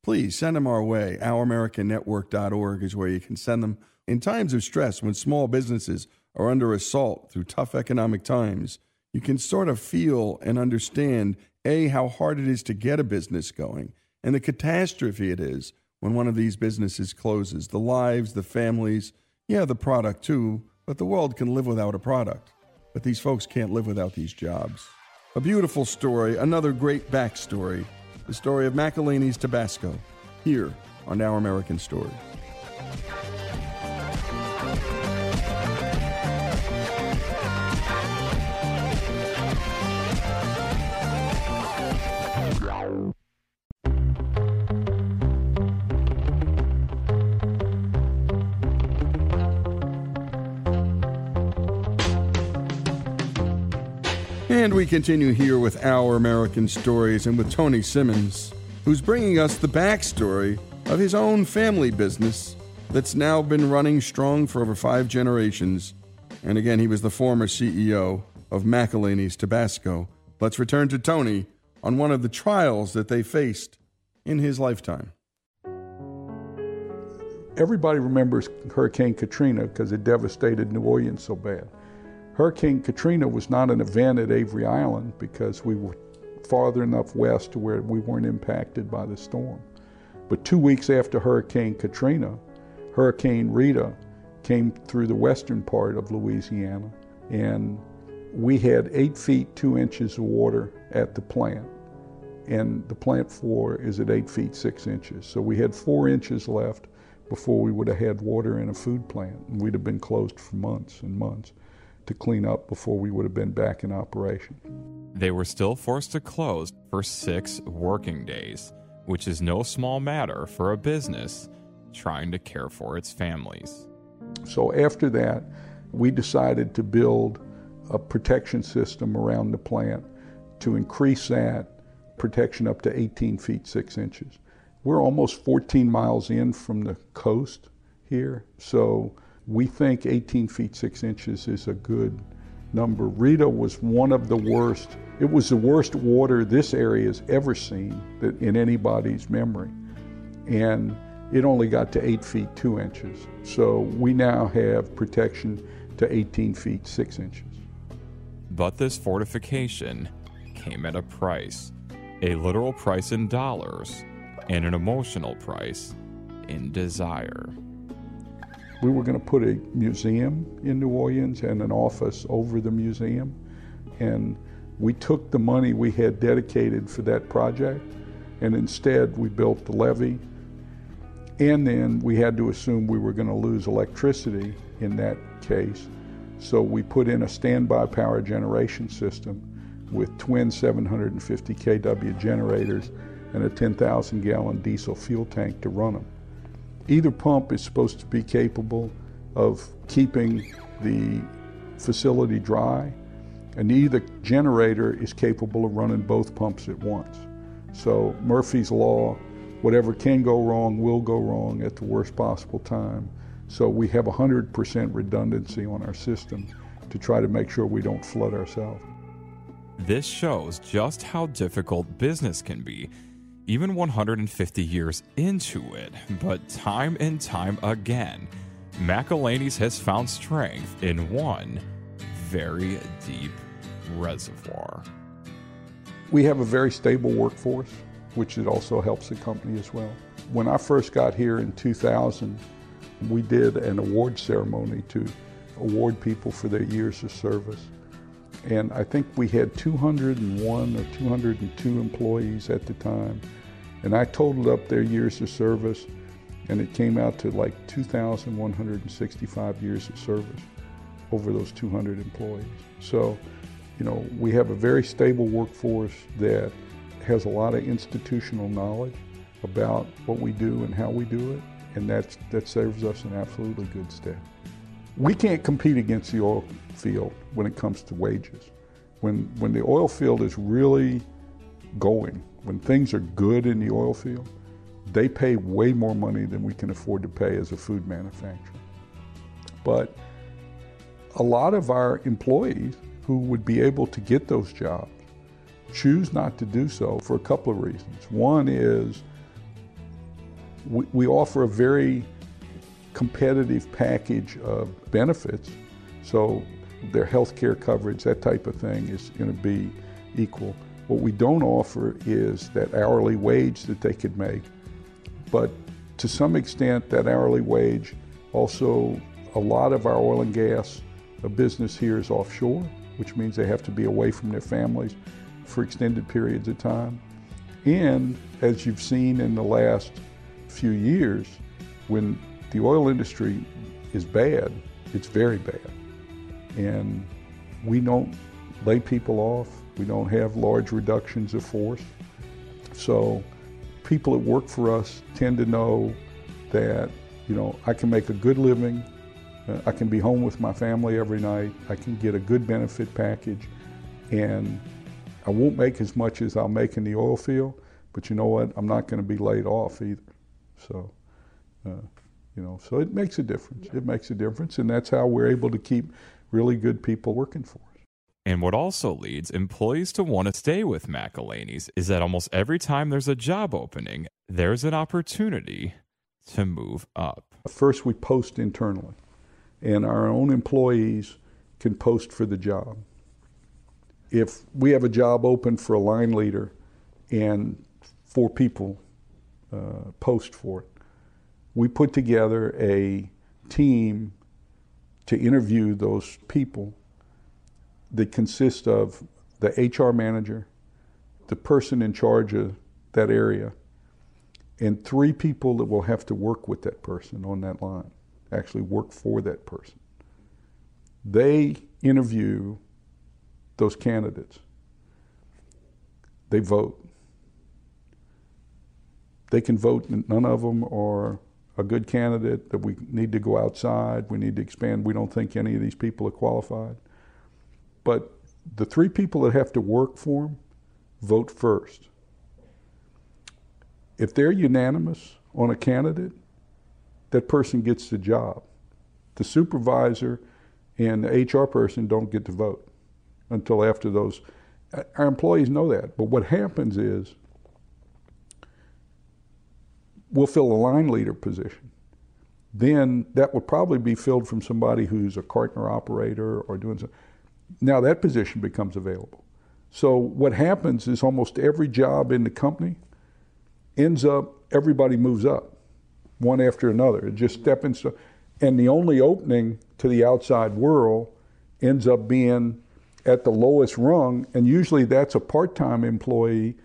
please send them our way. OurAmericanNetwork.org is where you can send them. In times of stress, when small businesses are under assault through tough economic times, you can sort of feel and understand A, how hard it is to get a business going, and the catastrophe it is when one of these businesses closes. The lives, the families, yeah, the product too, but the world can live without a product. But these folks can't live without these jobs. A beautiful story, another great backstory the story of McIlhenny's Tabasco, here on Our American Stories. And we continue here with Our American Stories and with Tony Simmons, who's bringing us the backstory of his own family business that's now been running strong for over five generations. And again, he was the former CEO of McIlhenny's Tabasco. Let's return to Tony on one of the trials that they faced in his lifetime. Everybody remembers Hurricane Katrina because it devastated New Orleans so bad. Hurricane Katrina was not an event at Avery Island because we were farther enough west to where we weren't impacted by the storm. But two weeks after Hurricane Katrina, Hurricane Rita came through the western part of Louisiana, and we had eight feet two inches of water at the plant. And the plant floor is at eight feet six inches. So we had four inches left before we would have had water in a food plant, and we'd have been closed for months and months to clean up before we would have been back in operation. They were still forced to close for six working days, which is no small matter for a business trying to care for its families. So after that, we decided to build a protection system around the plant to increase that protection up to 18 feet 6 inches. We're almost 14 miles in from the coast here, so we think 18 feet 6 inches is a good number. Rita was one of the worst. It was the worst water this area has ever seen in anybody's memory. And it only got to 8 feet 2 inches. So we now have protection to 18 feet 6 inches. But this fortification came at a price a literal price in dollars and an emotional price in desire we were going to put a museum in New Orleans and an office over the museum. And we took the money we had dedicated for that project, and instead we built the levee. And then we had to assume we were going to lose electricity in that case. So we put in a standby power generation system with twin 750 kW generators and a 10,000 gallon diesel fuel tank to run them. Either pump is supposed to be capable of keeping the facility dry, and either generator is capable of running both pumps at once. So Murphy's Law, whatever can go wrong will go wrong at the worst possible time. So we have 100% redundancy on our system to try to make sure we don't flood ourselves. This shows just how difficult business can be even 150 years into it, but time and time again, McIlhenny's has found strength in one very deep reservoir. We have a very stable workforce, which it also helps the company as well. When I first got here in 2000, we did an award ceremony to award people for their years of service. And I think we had 201 or 202 employees at the time. And I totaled up their years of service, and it came out to like 2,165 years of service over those 200 employees. So, you know, we have a very stable workforce that has a lot of institutional knowledge about what we do and how we do it, and that's, that serves us in absolutely good stead. We can't compete against the oil field when it comes to wages. When, when the oil field is really going, when things are good in the oil field, they pay way more money than we can afford to pay as a food manufacturer. But a lot of our employees who would be able to get those jobs choose not to do so for a couple of reasons. One is we, we offer a very competitive package of benefits, so their health care coverage, that type of thing, is going to be equal. What we don't offer is that hourly wage that they could make, but to some extent, that hourly wage also, a lot of our oil and gas uh, business here is offshore, which means they have to be away from their families for extended periods of time. And as you've seen in the last few years, when the oil industry is bad, it's very bad. And we don't lay people off, we don't have large reductions of force. So people that work for us tend to know that, you know, I can make a good living, uh, I can be home with my family every night, I can get a good benefit package, and I won't make as much as I'll make in the oil field, but you know what? I'm not going to be laid off either. So, uh, you know, so it makes a difference. It makes a difference, and that's how we're able to keep really good people working for us. And what also leads employees to want to stay with McIlhenny's is that almost every time there's a job opening, there's an opportunity to move up. First, we post internally, and our own employees can post for the job. If we have a job open for a line leader and four people uh, post for it, we put together a team to interview those people that consist of the HR manager, the person in charge of that area, and three people that will have to work with that person on that line, actually work for that person. They interview those candidates. They vote. They can vote, none of them are a good candidate, that we need to go outside, we need to expand, we don't think any of these people are qualified. But the three people that have to work for them vote first. If they're unanimous on a candidate, that person gets the job. The supervisor and the HR person don't get to vote until after those. Our employees know that. But what happens is we'll fill a line leader position. Then that would probably be filled from somebody who's a Cartner operator or doing something. Now that position becomes available. So what happens is almost every job in the company ends up, everybody moves up one after another. It just stepping stone. And the only opening to the outside world ends up being at the lowest rung, and usually that's a part time employee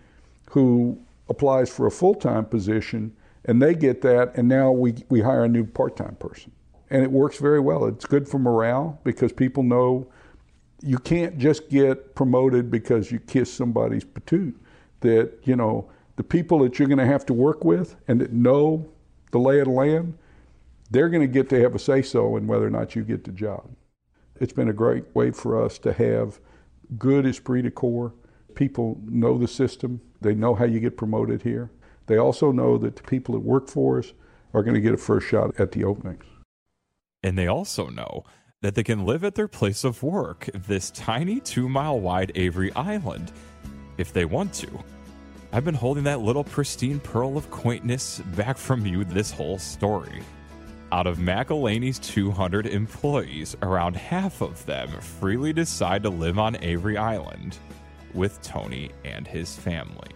who applies for a full time position, and they get that, and now we, we hire a new part time person. And it works very well. It's good for morale because people know you can't just get promoted because you kiss somebody's patoot. That, you know, the people that you're going to have to work with and that know the lay of the land, they're going to get to have a say so in whether or not you get the job. It's been a great way for us to have good esprit de corps. People know the system, they know how you get promoted here. They also know that the people that work for us are going to get a first shot at the openings. And they also know that they can live at their place of work, this tiny two mile wide Avery Island, if they want to. I've been holding that little pristine pearl of quaintness back from you this whole story. Out of McIlhenny's 200 employees, around half of them freely decide to live on Avery Island with Tony and his family.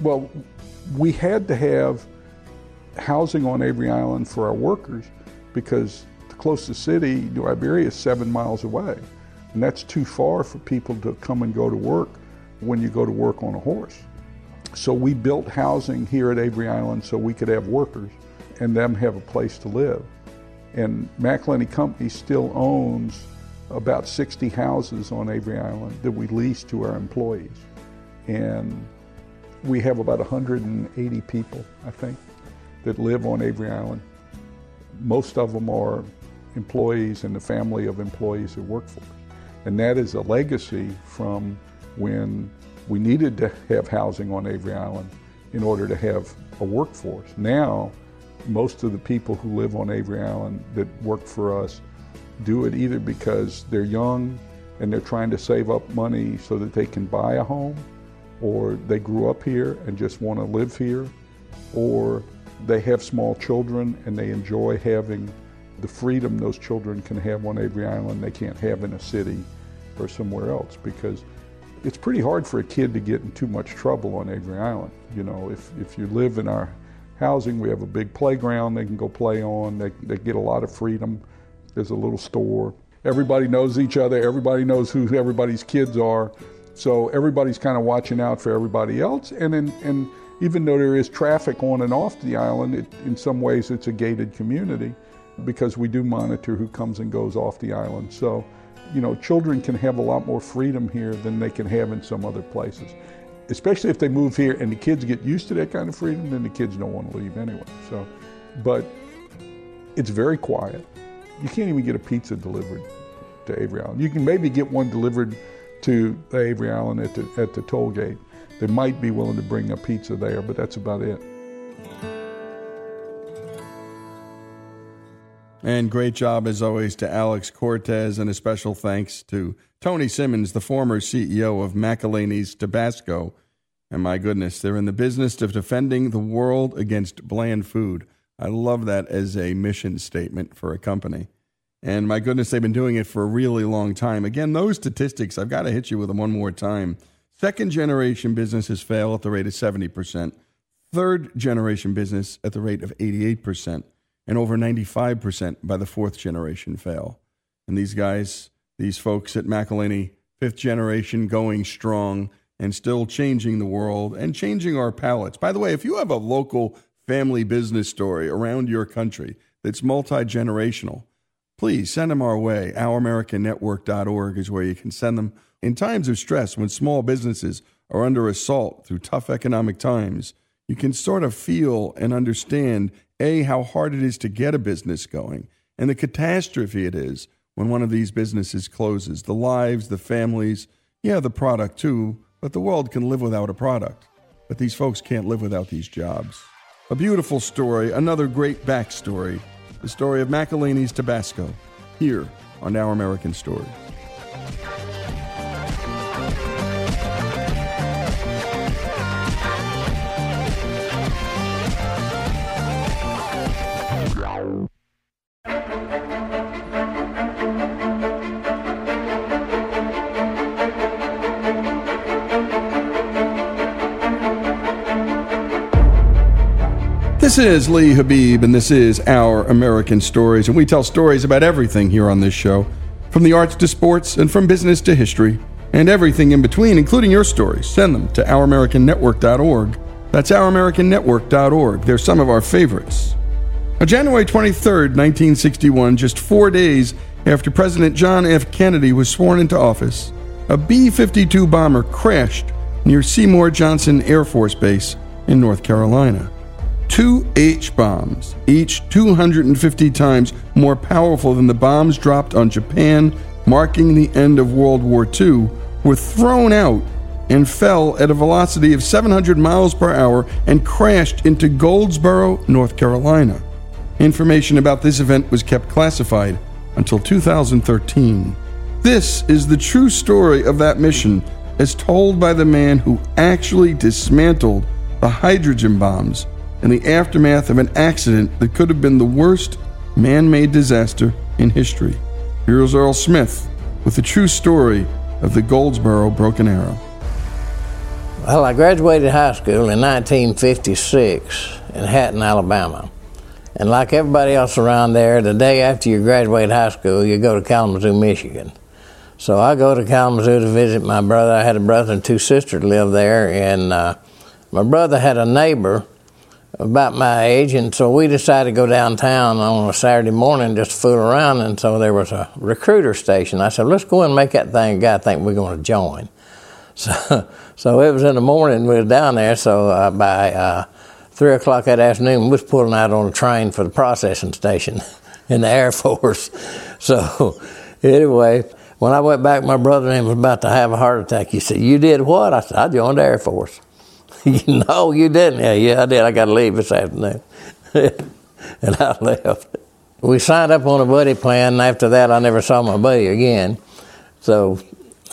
Well, we had to have housing on Avery Island for our workers because closest city, New Iberia, is seven miles away. And that's too far for people to come and go to work when you go to work on a horse. So we built housing here at Avery Island so we could have workers and them have a place to live. And McIlhenny Company still owns about 60 houses on Avery Island that we lease to our employees. And we have about 180 people, I think, that live on Avery Island. Most of them are employees and the family of employees who work for us. And that is a legacy from when we needed to have housing on Avery Island in order to have a workforce. Now, most of the people who live on Avery Island that work for us do it either because they're young and they're trying to save up money so that they can buy a home, or they grew up here and just want to live here, or they have small children and they enjoy having the freedom those children can have on Avery Island they can't have in a city or somewhere else because it's pretty hard for a kid to get in too much trouble on Avery Island. You know, if, if you live in our housing, we have a big playground they can go play on, they, they get a lot of freedom. There's a little store. Everybody knows each other, everybody knows who everybody's kids are. So everybody's kind of watching out for everybody else. And, in, and even though there is traffic on and off the island, it, in some ways it's a gated community because we do monitor who comes and goes off the island. So, you know, children can have a lot more freedom here than they can have in some other places. Especially if they move here and the kids get used to that kind of freedom, then the kids don't want to leave anyway. So, but it's very quiet. You can't even get a pizza delivered to Avery Island. You can maybe get one delivered to Avery Island at the, at the toll gate. They might be willing to bring a pizza there, but that's about it. And great job, as always, to Alex Cortez, and a special thanks to Tony Simmons, the former CEO of McIlhenny's Tabasco. And my goodness, they're in the business of defending the world against bland food. I love that as a mission statement for a company. And my goodness, they've been doing it for a really long time. Again, those statistics, I've got to hit you with them one more time. Second generation businesses fail at the rate of 70%, third generation business at the rate of 88%, and over 95% by the fourth generation fail. And these guys, these folks at McIlhenny, fifth generation, going strong and still changing the world and changing our palates. By the way, if you have a local family business story around your country that's multi generational, please send them our way. OurAmericanNetwork.org is where you can send them. In times of stress, when small businesses are under assault through tough economic times, you can sort of feel and understand A, how hard it is to get a business going, and the catastrophe it is when one of these businesses closes. The lives, the families, yeah, the product too, but the world can live without a product. But these folks can't live without these jobs. A beautiful story, another great backstory the story of McIlhenny's Tabasco, here on Our American Stories. This is Lee Habib, and this is Our American Stories. And we tell stories about everything here on this show from the arts to sports, and from business to history, and everything in between, including your stories. Send them to OurAmericanNetwork.org. That's OurAmericanNetwork.org. They're some of our favorites. On January 23rd, 1961, just four days after President John F. Kennedy was sworn into office, a B 52 bomber crashed near Seymour Johnson Air Force Base in North Carolina two H bombs, each 250 times more powerful than the bombs dropped on Japan, marking the end of World War II, were thrown out and fell at a velocity of 700 miles per hour and crashed into Goldsboro, North Carolina. Information about this event was kept classified until 2013. This is the true story of that mission as told by the man who actually dismantled the hydrogen bombs in the aftermath of an accident that could have been the worst man made disaster in history. Here's Earl Smith with the true story of the Goldsboro Broken Arrow. Well, I graduated high school in 1956 in Hatton, Alabama. And like everybody else around there, the day after you graduate high school, you go to Kalamazoo, Michigan. So I go to Kalamazoo to visit my brother. I had a brother and two sisters live there, and uh, my brother had a neighbor about my age, and so we decided to go downtown on a Saturday morning just to fool around. And so there was a recruiter station. I said, "Let's go and make that thing." Guy think we're going to join. So, so it was in the morning. We were down there. So uh, by uh, three o'clock that afternoon, was pulling out on a train for the processing station in the Air Force. So anyway, when I went back, my brother was about to have a heart attack. He said, "You did what?" I said, "I joined the Air Force." no, you didn't. Yeah, yeah, I did. I got to leave this afternoon. and I left. we signed up on a buddy plan, and after that, I never saw my buddy again. So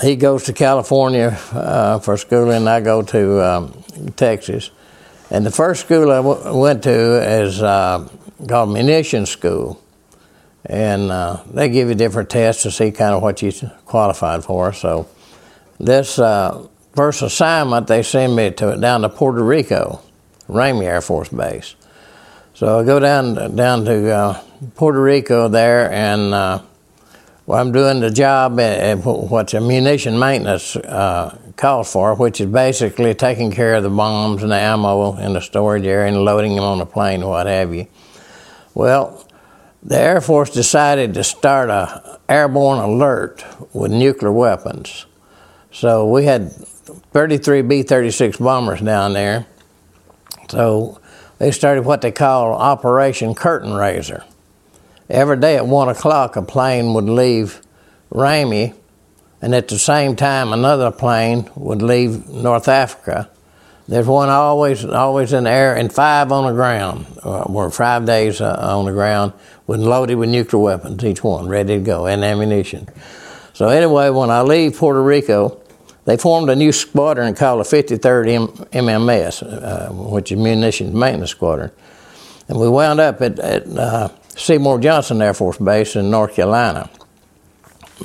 he goes to California uh, for school, and I go to um, Texas. And the first school I w- went to is uh, called Munition School. And uh, they give you different tests to see kind of what you qualified for. So this uh, first assignment, they send me to down to Puerto Rico, Ramey Air Force Base. So I go down down to uh, Puerto Rico there, and uh, well, I'm doing the job at, at what the munition maintenance uh, calls for, which is basically taking care of the bombs and the ammo in the storage area and loading them on the plane what have you. Well, the Air Force decided to start a airborne alert with nuclear weapons. So we had 33 B-36 bombers down there. So they started what they call Operation Curtain Raiser. Every day at one o'clock, a plane would leave Ramey, and at the same time, another plane would leave North Africa. There's one always, always in the air, and five on the ground. Uh, were five days uh, on the ground, with loaded with nuclear weapons, each one ready to go, and ammunition. So anyway, when I leave Puerto Rico, they formed a new squadron called the 53rd M- MMS, uh, which is Munitions Maintenance Squadron. And we wound up at, at uh, Seymour Johnson Air Force Base in North Carolina.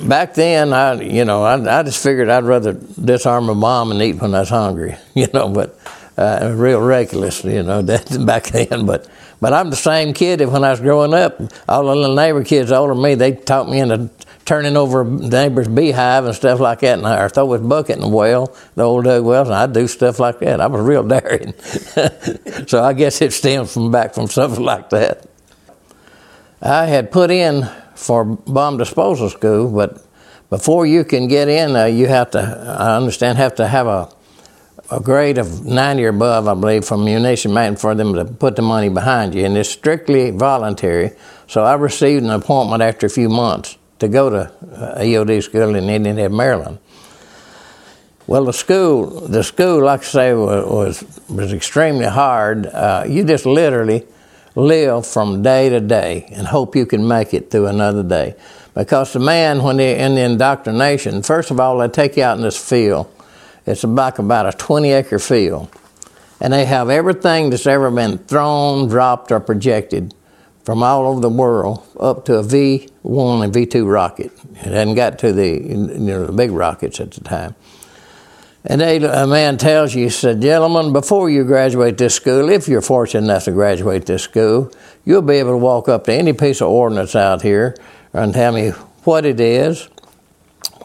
Back then, I you know I, I just figured I'd rather disarm a bomb and eat when I was hungry, you know. But uh, real reckless, you know, that back then. But but I'm the same kid that when I was growing up. All the little neighbor kids older than me, they taught me into turning over the neighbor's beehive and stuff like that, and I, or throw his bucket in the well, the old dug wells, and I'd do stuff like that. I was real daring. so I guess it stems from back from something like that. I had put in for bomb disposal school, but before you can get in, uh, you have to, I understand, have to have a, a grade of 90 or above, I believe, from munition Man for them to put the money behind you. And it's strictly voluntary. So I received an appointment after a few months to go to uh, EOD school in Indian Head, Maryland. Well, the school, the school, like I say, was was, was extremely hard. Uh, you just literally live from day to day and hope you can make it through another day. Because the man, when they're in the indoctrination, first of all, they take you out in this field. It's about, about a 20 acre field. And they have everything that's ever been thrown, dropped, or projected from all over the world up to a V1 and V2 rocket. It hadn't got to the, you know, the big rockets at the time. And they, a man tells you, he said, Gentlemen, before you graduate this school, if you're fortunate enough to graduate this school, you'll be able to walk up to any piece of ordnance out here and tell me what it is,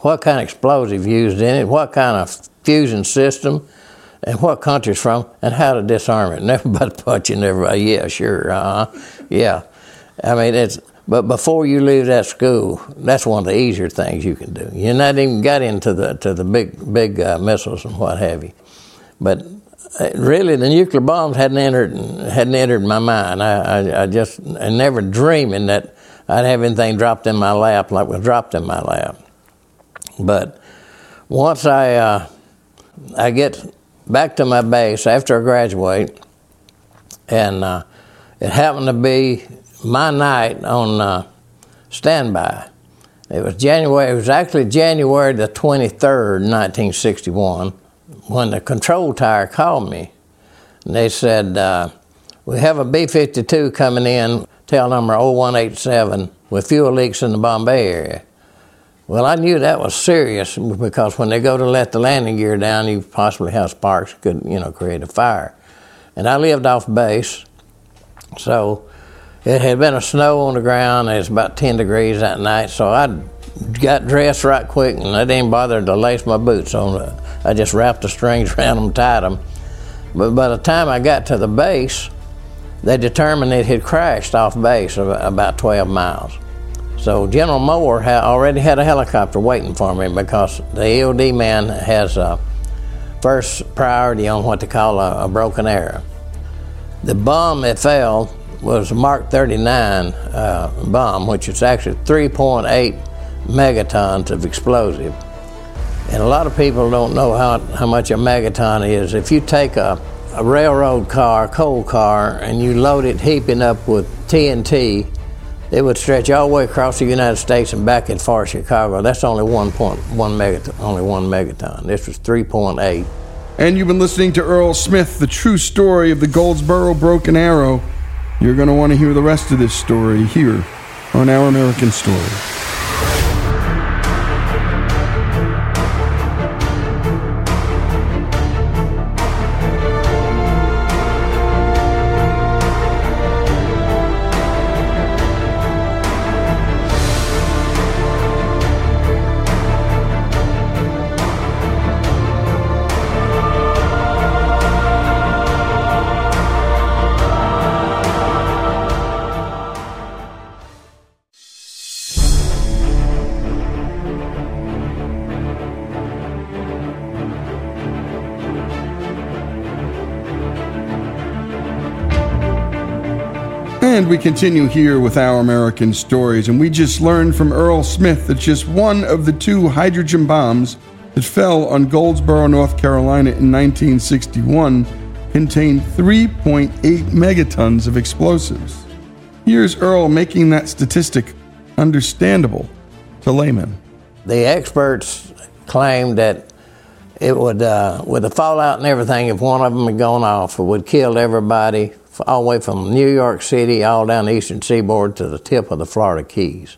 what kind of explosive used in it, what kind of fusion system, and what country it's from, and how to disarm it. And everybody punching everybody, yeah, sure, uh huh, yeah. I mean, it's, but before you leave that school, that's one of the easier things you can do. You're not even got into the to the big big uh, missiles and what have you. But uh, really, the nuclear bombs hadn't entered hadn't entered my mind. I, I, I just I never dreaming that I'd have anything dropped in my lap like was dropped in my lap. But once I uh, I get back to my base after I graduate, and uh, it happened to be my night on uh, standby. It was January. It was actually January the twenty third, nineteen sixty one, when the control tower called me. And they said, uh, "We have a B fifty two coming in, tail number 0187, with fuel leaks in the bomb bay area." Well, I knew that was serious because when they go to let the landing gear down, you possibly have sparks could you know create a fire. And I lived off base, so it had been a snow on the ground. It was about 10 degrees that night, so I got dressed right quick and I didn't bother to lace my boots on. I just wrapped the strings around them, tied them. But by the time I got to the base, they determined it had crashed off base about 12 miles. So General Moore had already had a helicopter waiting for me because the EOD man has a first priority on what they call a, a broken arrow. The bomb that fell was a Mark 39 uh, bomb, which is actually 3.8 megatons of explosive. And a lot of people don't know how, how much a megaton is. If you take a, a railroad car, coal car, and you load it heaping up with TNT, it would stretch all the way across the United States and back as far as Chicago. That's only 1.1 megaton, only one megaton. This was 3.8. And you've been listening to Earl Smith, the true story of the Goldsboro Broken Arrow. You're going to want to hear the rest of this story here on Our American Story. We continue here with our American stories, and we just learned from Earl Smith that just one of the two hydrogen bombs that fell on Goldsboro, North Carolina in 1961 contained 3.8 megatons of explosives. Here's Earl making that statistic understandable to laymen. The experts claimed that it would, uh, with the fallout and everything, if one of them had gone off, it would kill everybody all the way from New York City all down the eastern seaboard to the tip of the Florida Keys.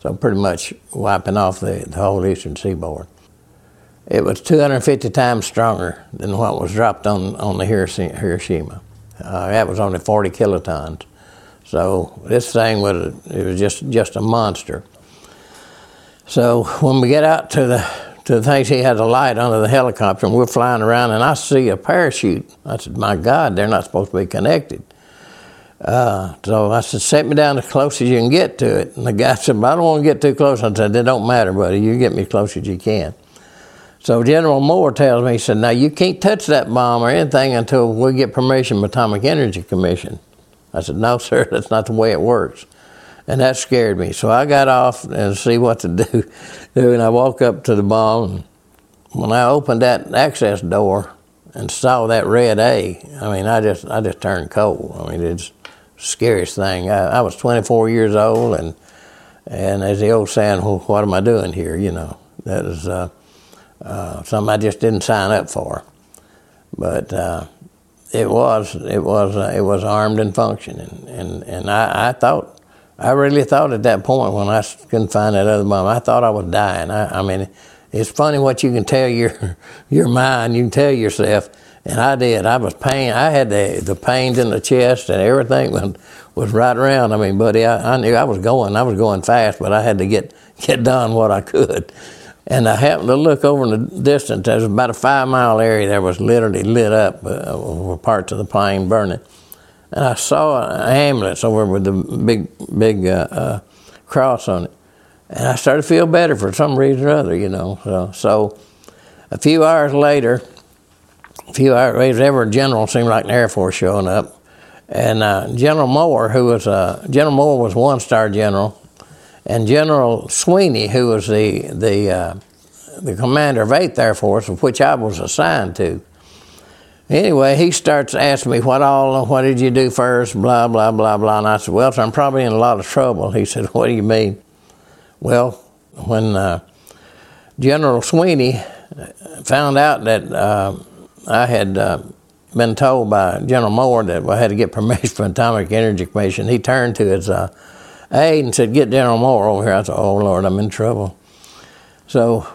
So pretty much wiping off the, the whole eastern seaboard. It was 250 times stronger than what was dropped on, on the Hiroshima. Uh, that was only 40 kilotons. So this thing was it was just just a monster. So when we get out to the to the things he had a light under the helicopter, and we're flying around, and I see a parachute. I said, "My God, they're not supposed to be connected." Uh, so I said, "Set me down as close as you can get to it." And the guy said, "I don't want to get too close." I said, "It don't matter, buddy. You get me as close as you can." So General Moore tells me, he said, "Now you can't touch that bomb or anything until we get permission from Atomic Energy Commission." I said, "No, sir, that's not the way it works." And that scared me. So I got off and see what to do. do and I walked up to the bomb. when I opened that access door and saw that red A, I mean, I just I just turned cold. I mean, it's the scariest thing. I, I was 24 years old, and and as the old saying, well, what am I doing here? You know, that is uh, uh, something I just didn't sign up for. But uh, it was it was uh, it was armed and functioning, and and I, I thought I really thought at that point when I couldn't find that other mom, I thought I was dying. I, I mean, it's funny what you can tell your your mind. You can tell yourself, and I did. I was pain. I had the the pains in the chest and everything was, was right around. I mean, buddy, I, I knew I was going. I was going fast, but I had to get get done what I could. And I happened to look over in the distance. There was about a five mile area that was literally lit up, uh, parts of the plane burning and I saw an ambulance over with the big big uh, uh, cross on it, and I started to feel better for some reason or other, you know. So, so a few hours later, a few hours later, every general seemed like an Air Force showing up, and uh, General Moore, who was uh, General Moore was one star general, and General Sweeney, who was the the uh, the commander of Eighth Air Force, of which I was assigned to Anyway, he starts asking me what all, what did you do first, blah, blah, blah, blah. And I said, well, I'm probably in a lot of trouble. He said, what do you mean? Well, when uh, General Sweeney found out that uh, I had uh, been told by General Moore that I had to get permission from Atomic Energy Commission, he turned to his uh, aide and said, get General Moore over here. I said, oh, Lord, I'm in trouble. So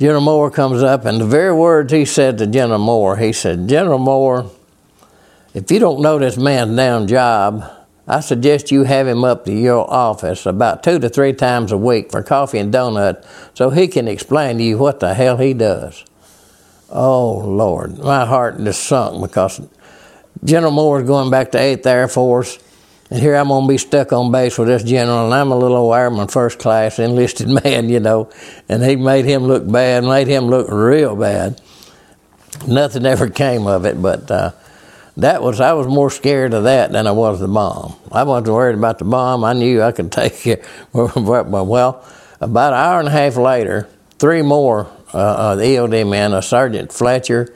General Moore comes up, and the very words he said to General Moore, he said, General Moore, if you don't know this man's damn job, I suggest you have him up to your office about two to three times a week for coffee and donut so he can explain to you what the hell he does. Oh, Lord, my heart just sunk because General Moore is going back to 8th Air Force and here I'm going to be stuck on base with this general, and I'm a little old airman, first class, enlisted man, you know. And he made him look bad, made him look real bad. Nothing ever came of it, but uh, that was I was more scared of that than I was the bomb. I wasn't worried about the bomb. I knew I could take it. well, about an hour and a half later, three more uh, uh, the EOD men, a Sergeant Fletcher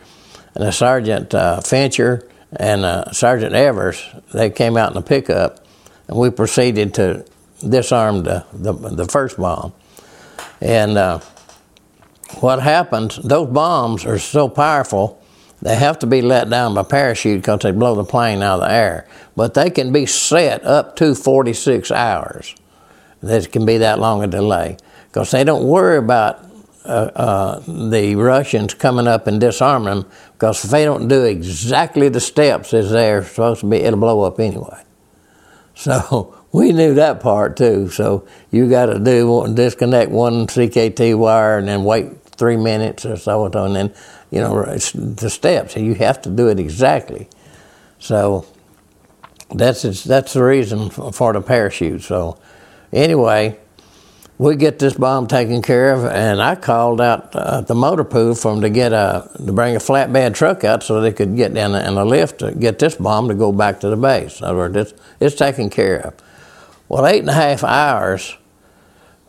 and a Sergeant uh, Fincher and uh, Sergeant Evers, they came out in a pickup, and we proceeded to disarm the, the, the first bomb. And uh, what happens, those bombs are so powerful, they have to be let down by parachute because they blow the plane out of the air. But they can be set up to 46 hours. This can be that long a delay because they don't worry about uh, uh, the Russians coming up and disarming them because if they don't do exactly the steps as they're supposed to be, it'll blow up anyway. So we knew that part too. So you got to do disconnect one CKT wire and then wait three minutes or so, and then you know the steps. You have to do it exactly. So that's that's the reason for the parachute. So anyway, we get this bomb taken care of, and I called out uh, the motor pool for them to get a to bring a flatbed truck out so they could get a, in a lift to get this bomb to go back to the base. In other words, it's, it's taken care of. Well, eight and a half hours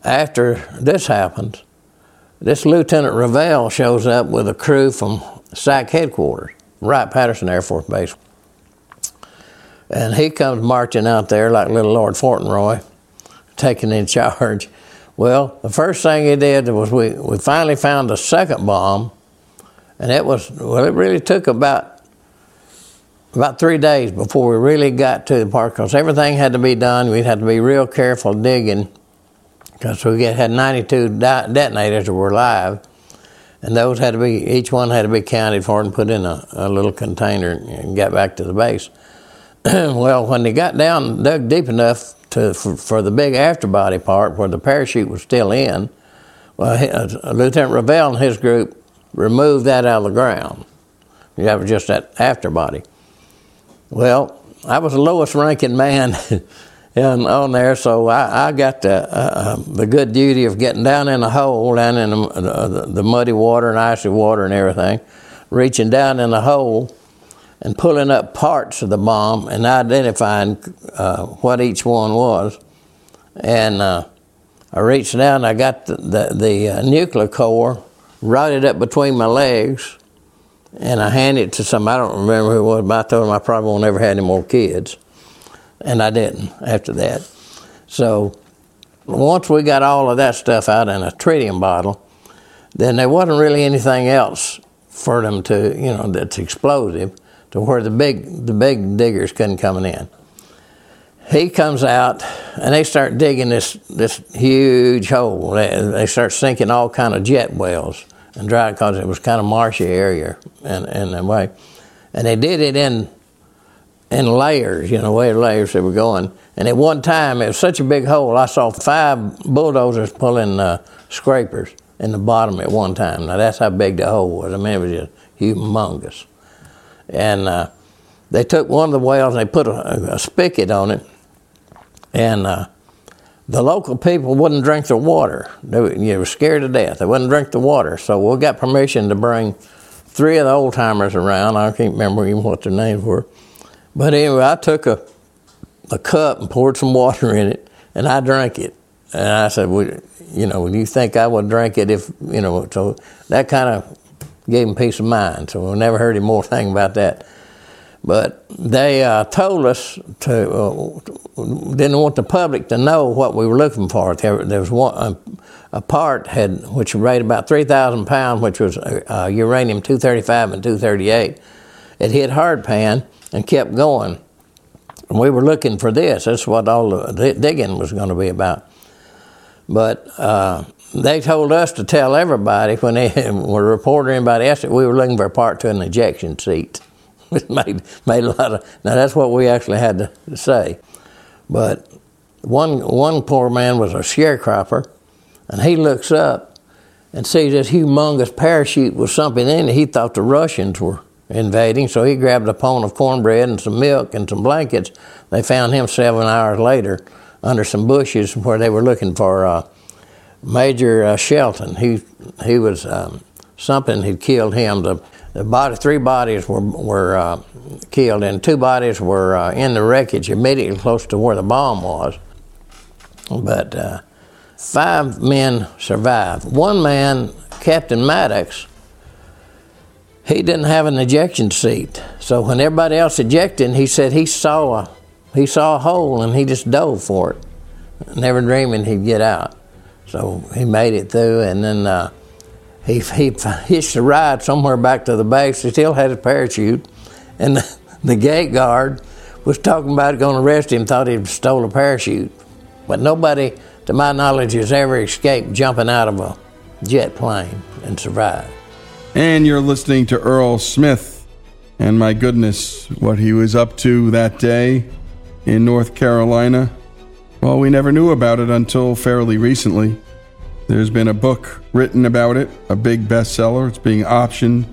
after this happens, this Lieutenant Revelle shows up with a crew from SAC headquarters, Wright Patterson Air Force Base. And he comes marching out there like little Lord Fauntleroy, taking in charge. Well, the first thing he did was we, we finally found a second bomb, and it was, well, it really took about about three days before we really got to the park because everything had to be done. We had to be real careful digging because we had 92 detonators that were live, and those had to be each one had to be counted for and put in a, a little container and get back to the base. well, when they got down, dug deep enough to for, for, the big afterbody part where the parachute was still in, well, uh, Lieutenant Revelle and his group removed that out of the ground. You have just that afterbody. Well, I was the lowest ranking man on there, so I, I got the, uh, uh, the good duty of getting down in the hole, down in the, the, the, muddy water and icy water and everything, reaching down in the hole and pulling up parts of the bomb and identifying uh, what each one was. And uh, I reached down, and I got the, the, the uh, nuclear core, routed up between my legs, and I handed it to some. I don't remember who it was, but I told him I probably won't ever have any more kids, and I didn't after that. So once we got all of that stuff out in a tritium bottle, then there wasn't really anything else for them to, you know, that's explosive to where the big the big diggers couldn't come in. He comes out and they start digging this this huge hole. They, start sinking all kind of jet wells and dry because it was kind of marshy area in, in a way. And they did it in in layers, you know, way layers they were going. And at one time, it was such a big hole, I saw five bulldozers pulling uh, scrapers in the bottom at one time. Now, that's how big the hole was. I mean, it was just humongous. And uh, they took one of the wells and they put a, a spigot on it, and uh, the local people wouldn't drink the water. They were, scared to death. They wouldn't drink the water. So we got permission to bring three of the old timers around. I can't remember even what their names were. But anyway, I took a, a cup and poured some water in it, and I drank it. And I said, well, you know, you think I would drink it if, you know, so that kind of gave him peace of mind. So we never heard any more thing about that. But they uh, told us to uh, didn't want the public to know what we were looking for. There, there was one a, a, part had which weighed about three thousand pounds, which was uh, uranium two thirty five and two thirty eight. It hit hard pan and kept going. And we were looking for this. That's what all the digging was going to be about. But uh, they told us to tell everybody when they were reporting anybody else that we were looking for a part to an ejection seat. it made made a lot of now that's what we actually had to say. But one one poor man was a sharecropper, and he looks up and sees this humongous parachute with something in it. He thought the Russians were invading, so he grabbed a pound of cornbread and some milk and some blankets. They found him seven hours later under some bushes where they were looking for uh, Major uh, Shelton. He he was um, something had killed him. The the body, three bodies were were uh, killed, and two bodies were uh, in the wreckage immediately close to where the bomb was. But uh, five men survived. One man, Captain Maddox, he didn't have an ejection seat. So when everybody else ejected, he said he saw a he saw a hole and he just dove for it. never dreaming he'd get out. So he made it through, and then uh, he, he hitched a ride somewhere back to the base. He still had his parachute, and the, the gate guard was talking about going to arrest him, thought he'd stole a parachute. But nobody, to my knowledge, has ever escaped jumping out of a jet plane and survived. And you're listening to Earl Smith. And my goodness, what he was up to that day in North Carolina. Well, we never knew about it until fairly recently. There's been a book written about it, a big bestseller. It's being optioned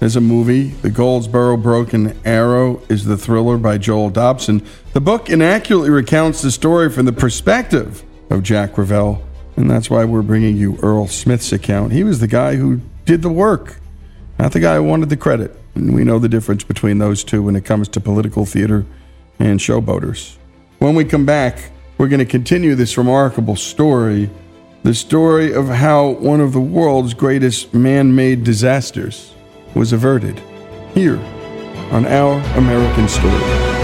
as a movie. The Goldsboro Broken Arrow is the thriller by Joel Dobson. The book inaccurately recounts the story from the perspective of Jack Revell, and that's why we're bringing you Earl Smith's account. He was the guy who did the work, not the guy who wanted the credit. And we know the difference between those two when it comes to political theater and showboaters. When we come back, we're going to continue this remarkable story the story of how one of the world's greatest man made disasters was averted here on Our American Story.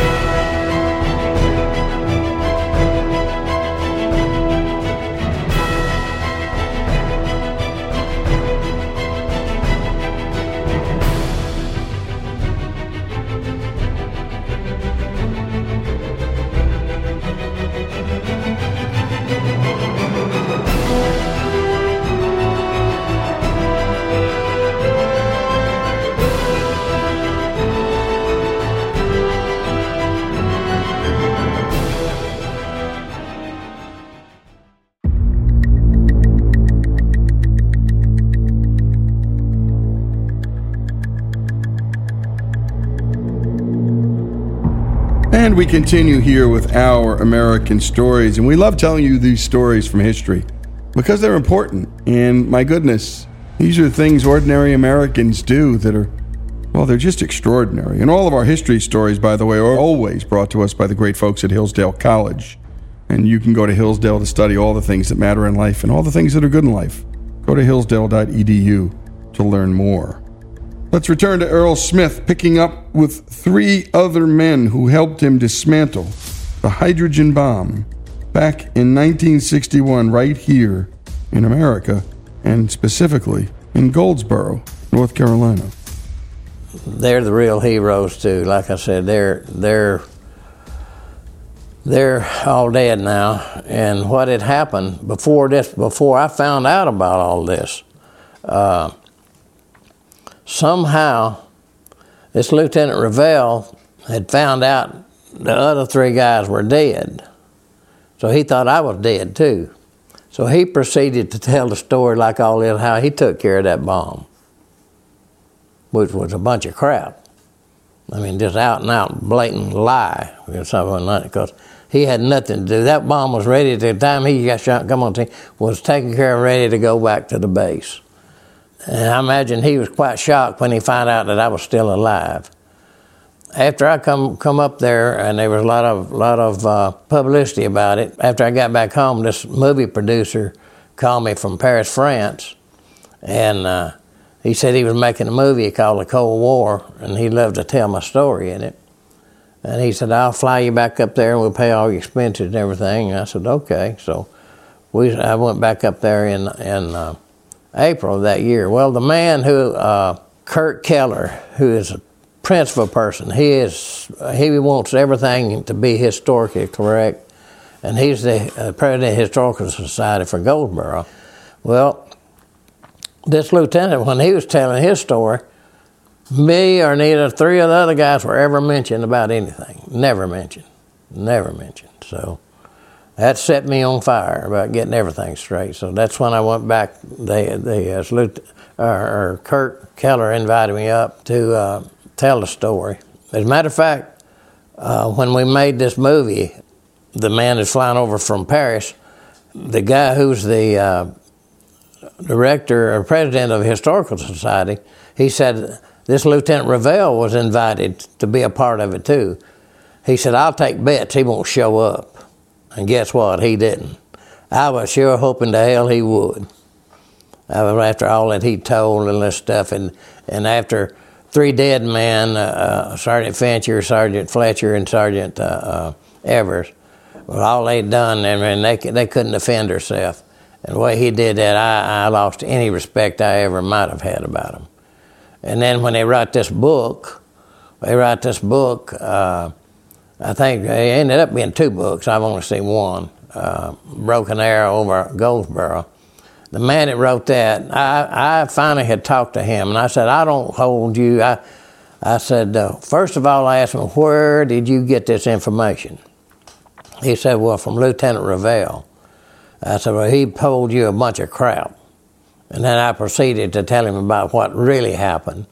We continue here with our American stories. And we love telling you these stories from history because they're important. And my goodness, these are things ordinary Americans do that are, well, they're just extraordinary. And all of our history stories, by the way, are always brought to us by the great folks at Hillsdale College. And you can go to Hillsdale to study all the things that matter in life and all the things that are good in life. Go to hillsdale.edu to learn more. Let's return to Earl Smith, picking up with three other men who helped him dismantle the hydrogen bomb back in 1961, right here in America, and specifically in Goldsboro, North Carolina. They're the real heroes too. Like I said, they're they're they're all dead now. And what had happened before this, before I found out about all this. Uh, somehow this Lieutenant Revell had found out the other three guys were dead. So he thought I was dead too. So he proceeded to tell the story like all in how he took care of that bomb, which was a bunch of crap. I mean, just out and out blatant lie or something like that, because he had nothing to do. That bomb was ready at the time he got shot, come on, was taken care of, ready to go back to the base. And I imagine he was quite shocked when he found out that I was still alive. After I come come up there, and there was a lot of lot of uh, publicity about it. After I got back home, this movie producer called me from Paris, France, and uh, he said he was making a movie called The Cold War, and he'd love to tell my story in it. And he said, "I'll fly you back up there, and we'll pay all your expenses and everything." And I said, "Okay." So we I went back up there in in uh, April of that year. Well, the man who, uh, Kurt Keller, who is a principal person, he is he wants everything to be historically correct, and he's the uh, president of the Historical Society for Goldsboro. Well, this lieutenant, when he was telling his story, me or neither three of the other guys were ever mentioned about anything. Never mentioned. Never mentioned. So that set me on fire about getting everything straight. So that's when I went back. They, they uh, salute, uh, or Kurt Keller invited me up to uh, tell the story. As a matter of fact, uh, when we made this movie, the man is flying over from Paris. The guy who's the uh, director or president of the Historical Society, he said this Lieutenant Revell was invited to be a part of it too. He said, I'll take bets he won't show up. And guess what? He didn't. I was sure hoping to hell he would. I was After all that he told and this stuff, and, and after three dead men, uh, uh, Sergeant Fincher, Sergeant Fletcher, and Sergeant uh, uh Evers, with all they'd done, and, mean, they, they couldn't defend herself. And the way he did that, I, I lost any respect I ever might have had about him. And then when they wrote this book, they wrote this book, uh, I think it ended up being two books. I've only seen one, uh, Broken Arrow over Goldsboro. The man that wrote that, I, I finally had talked to him, and I said, I don't hold you. I, I said, uh, first of all, I asked him, where did you get this information? He said, well, from Lieutenant Revelle. I said, well, he told you a bunch of crap. And then I proceeded to tell him about what really happened.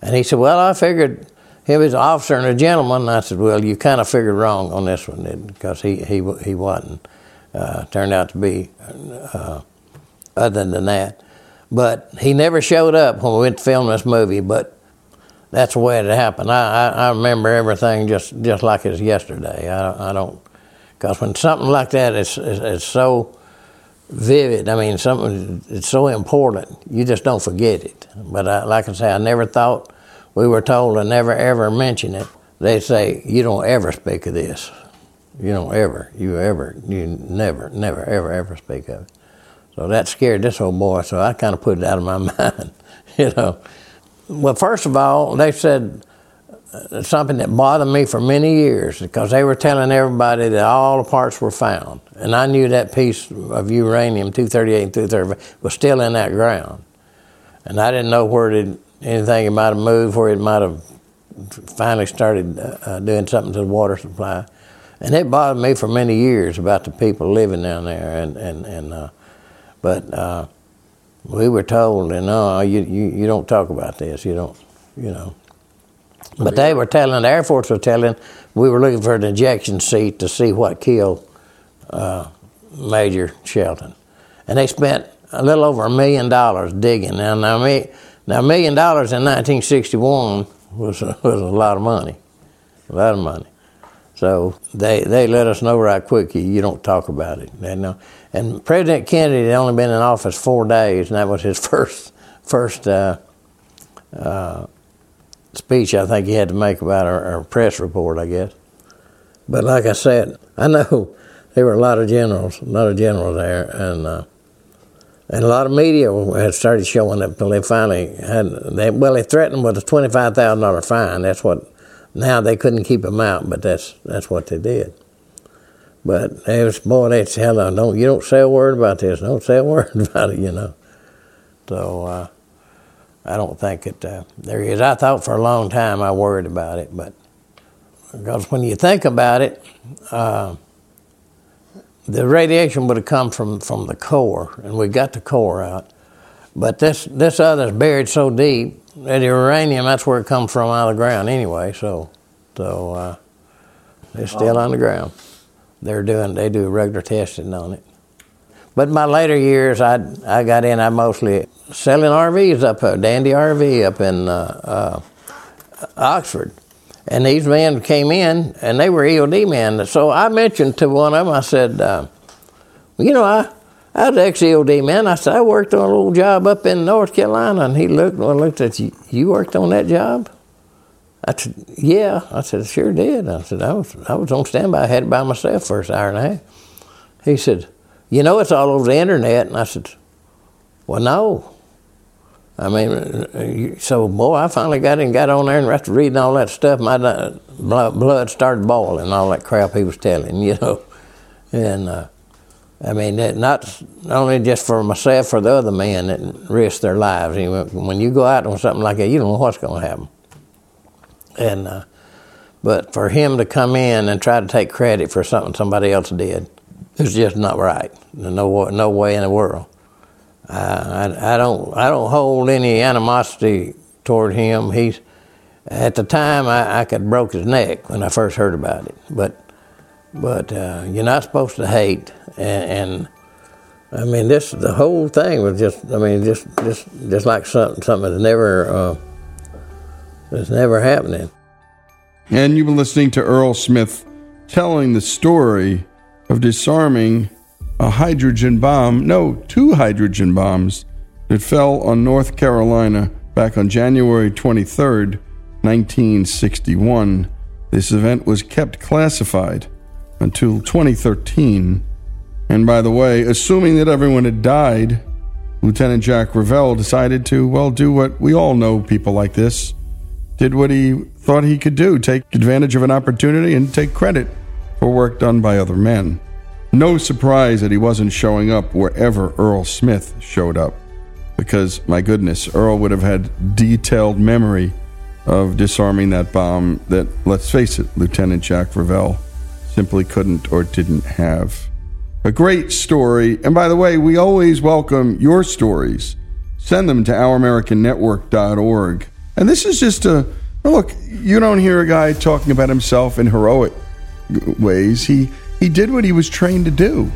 And he said, well, I figured he was an officer and a gentleman. And I said, well, you kind of figured wrong on this one because he, he, he wasn't. Uh, turned out to be uh, other than that. But he never showed up when we went to film this movie, but that's the way it happened. I, I, I remember everything just, just like it was yesterday. I, I don't, because when something like that is, is, is so vivid. I mean, something it's so important. You just don't forget it. But I, like I say, I never thought we were told to never ever mention it. They say you don't ever speak of this. You don't ever. You ever. You never, never, ever, ever speak of it. So that scared this old boy. So I kind of put it out of my mind. you know. Well, first of all, they said uh, something that bothered me for many years because they were telling everybody that all the parts were found. And I knew that piece of uranium 238 and 235 was still in that ground. And I didn't know where it, anything it might have moved, where it might have finally started uh, uh, doing something to the water supply. And it bothered me for many years about the people living down there. And, and, and uh, but uh, we were told, you know, you, you, you don't talk about this. You don't, you know. But they were telling, the Air Force was telling, we were looking for an ejection seat to see what killed uh, Major Shelton. And they spent a little over a million dollars digging. Now, now, me, now a million dollars in 1961 was a, was a lot of money, a lot of money. So they, they let us know right quick, you don't talk about it. They know. And President Kennedy had only been in office four days, and that was his first, first uh, uh, speech I think he had to make about our, our, press report, I guess. But like I said, I know there were a lot of generals, a lot of generals there, and uh, and a lot of media had started showing up until they finally had. They, well, they threatened with a twenty five thousand dollar fine. That's what. Now they couldn't keep them out, but that's that's what they did. But it was boy, they tell them, don't you don't say a word about this. Don't say a word about it, you know. So. Uh, I don't think it uh, there is. I thought for a long time I worried about it, but because when you think about it, uh, the radiation would have come from, from the core, and we got the core out. But this this other's buried so deep that the uranium that's where it comes from out of the ground anyway. So so uh, it's still on the ground. They're doing they do regular testing on it. But in my later years, I I got in. I mostly selling RVs up uh, Dandy RV up in uh, uh, Oxford, and these men came in and they were EOD men. So I mentioned to one of them. I said, uh, "You know, I." I was ex EOD man. I said I worked on a little job up in North Carolina, and he looked and looked at you. You worked on that job? I said, yeah. I said, sure did. I said, I was, I was on standby. I had it by myself for an hour and a half. He said, you know, it's all over the internet. And I said, well, no. I mean, so boy, I finally got in, got on there, and after reading all that stuff, my blood started boiling, all that crap he was telling, you know. And uh, I mean, not only just for myself, for the other men that risk their lives. When you go out on something like that, you don't know what's going to happen. And uh, but for him to come in and try to take credit for something somebody else did, it's just not right. No, no way in the world. I, I, don't, I don't hold any animosity toward him. He's, at the time, I, I could broke his neck when I first heard about it. But, but uh, you're not supposed to hate. And, and, I mean, this the whole thing was just, I mean, just, just, just like something, something that's never, uh, that's never happening. And you've been listening to Earl Smith telling the story of disarming a hydrogen bomb, no, two hydrogen bombs that fell on North Carolina back on January 23rd, 1961. This event was kept classified until 2013. And by the way, assuming that everyone had died, Lieutenant Jack Revell decided to, well, do what we all know people like this did what he thought he could do take advantage of an opportunity and take credit for work done by other men. No surprise that he wasn't showing up wherever Earl Smith showed up, because, my goodness, Earl would have had detailed memory of disarming that bomb that, let's face it, Lieutenant Jack Revell simply couldn't or didn't have. A great story. And by the way, we always welcome your stories. Send them to ouramericannetwork.org. And this is just a look, you don't hear a guy talking about himself in heroic ways. He he did what he was trained to do.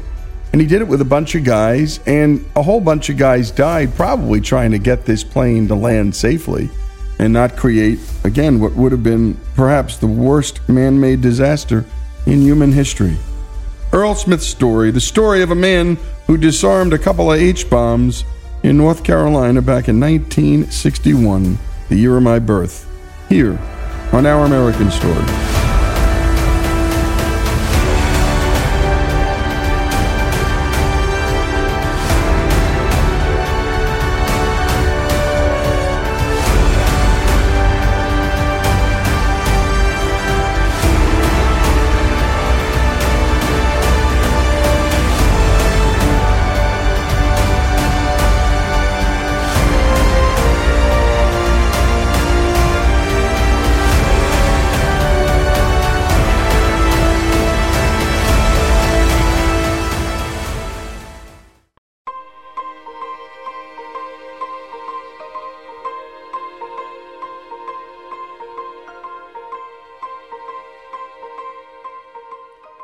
And he did it with a bunch of guys, and a whole bunch of guys died probably trying to get this plane to land safely and not create, again, what would have been perhaps the worst man made disaster in human history. Earl Smith's story, the story of a man who disarmed a couple of H bombs in North Carolina back in 1961, the year of my birth, here on Our American Story.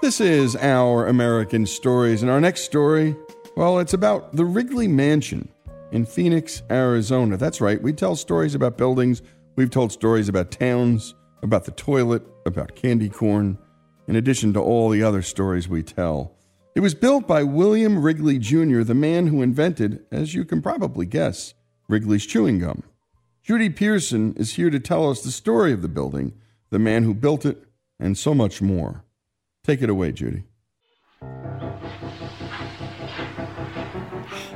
This is our American Stories, and our next story, well, it's about the Wrigley Mansion in Phoenix, Arizona. That's right, we tell stories about buildings, we've told stories about towns, about the toilet, about candy corn, in addition to all the other stories we tell. It was built by William Wrigley Jr., the man who invented, as you can probably guess, Wrigley's chewing gum. Judy Pearson is here to tell us the story of the building, the man who built it, and so much more. Take it away, Judy.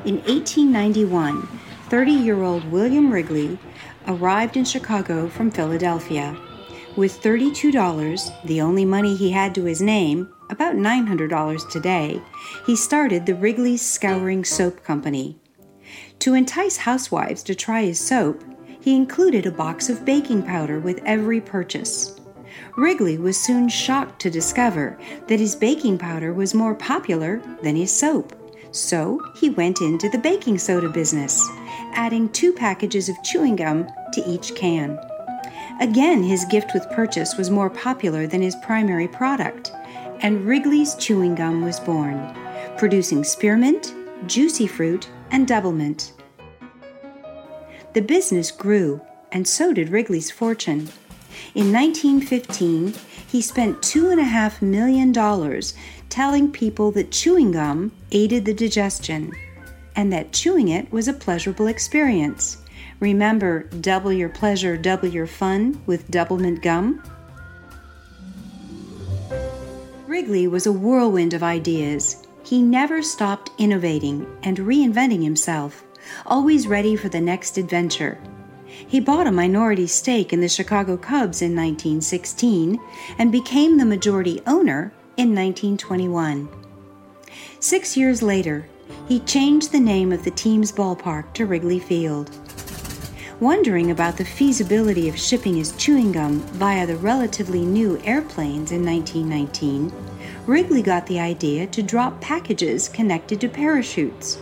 In 1891, 30 year old William Wrigley arrived in Chicago from Philadelphia. With $32, the only money he had to his name, about $900 today, he started the Wrigley's Scouring Soap Company. To entice housewives to try his soap, he included a box of baking powder with every purchase. Wrigley was soon shocked to discover that his baking powder was more popular than his soap. So he went into the baking soda business, adding two packages of chewing gum to each can. Again, his gift with purchase was more popular than his primary product, and Wrigley's chewing gum was born, producing spearmint, juicy fruit, and doublemint. The business grew, and so did Wrigley's fortune. In 1915, he spent $2.5 million telling people that chewing gum aided the digestion and that chewing it was a pleasurable experience. Remember, double your pleasure, double your fun with Doublemint gum? Wrigley was a whirlwind of ideas. He never stopped innovating and reinventing himself, always ready for the next adventure. He bought a minority stake in the Chicago Cubs in 1916 and became the majority owner in 1921. Six years later, he changed the name of the team's ballpark to Wrigley Field. Wondering about the feasibility of shipping his chewing gum via the relatively new airplanes in 1919, Wrigley got the idea to drop packages connected to parachutes.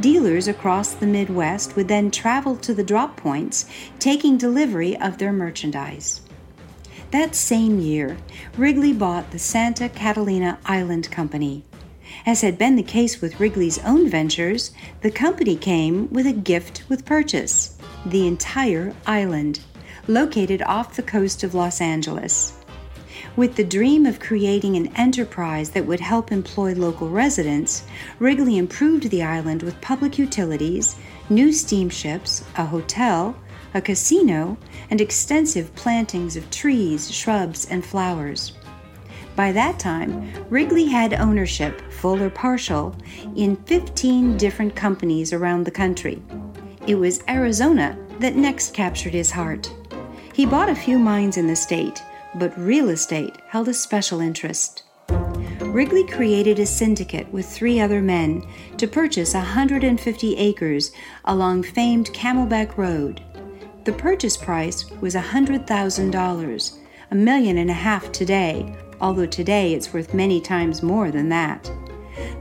Dealers across the Midwest would then travel to the drop points, taking delivery of their merchandise. That same year, Wrigley bought the Santa Catalina Island Company. As had been the case with Wrigley's own ventures, the company came with a gift with purchase the entire island, located off the coast of Los Angeles. With the dream of creating an enterprise that would help employ local residents, Wrigley improved the island with public utilities, new steamships, a hotel, a casino, and extensive plantings of trees, shrubs, and flowers. By that time, Wrigley had ownership, full or partial, in 15 different companies around the country. It was Arizona that next captured his heart. He bought a few mines in the state, but real estate held a special interest. Wrigley created a syndicate with three other men to purchase 150 acres along famed Camelback Road. The purchase price was $100,000, a million and a half today, although today it's worth many times more than that.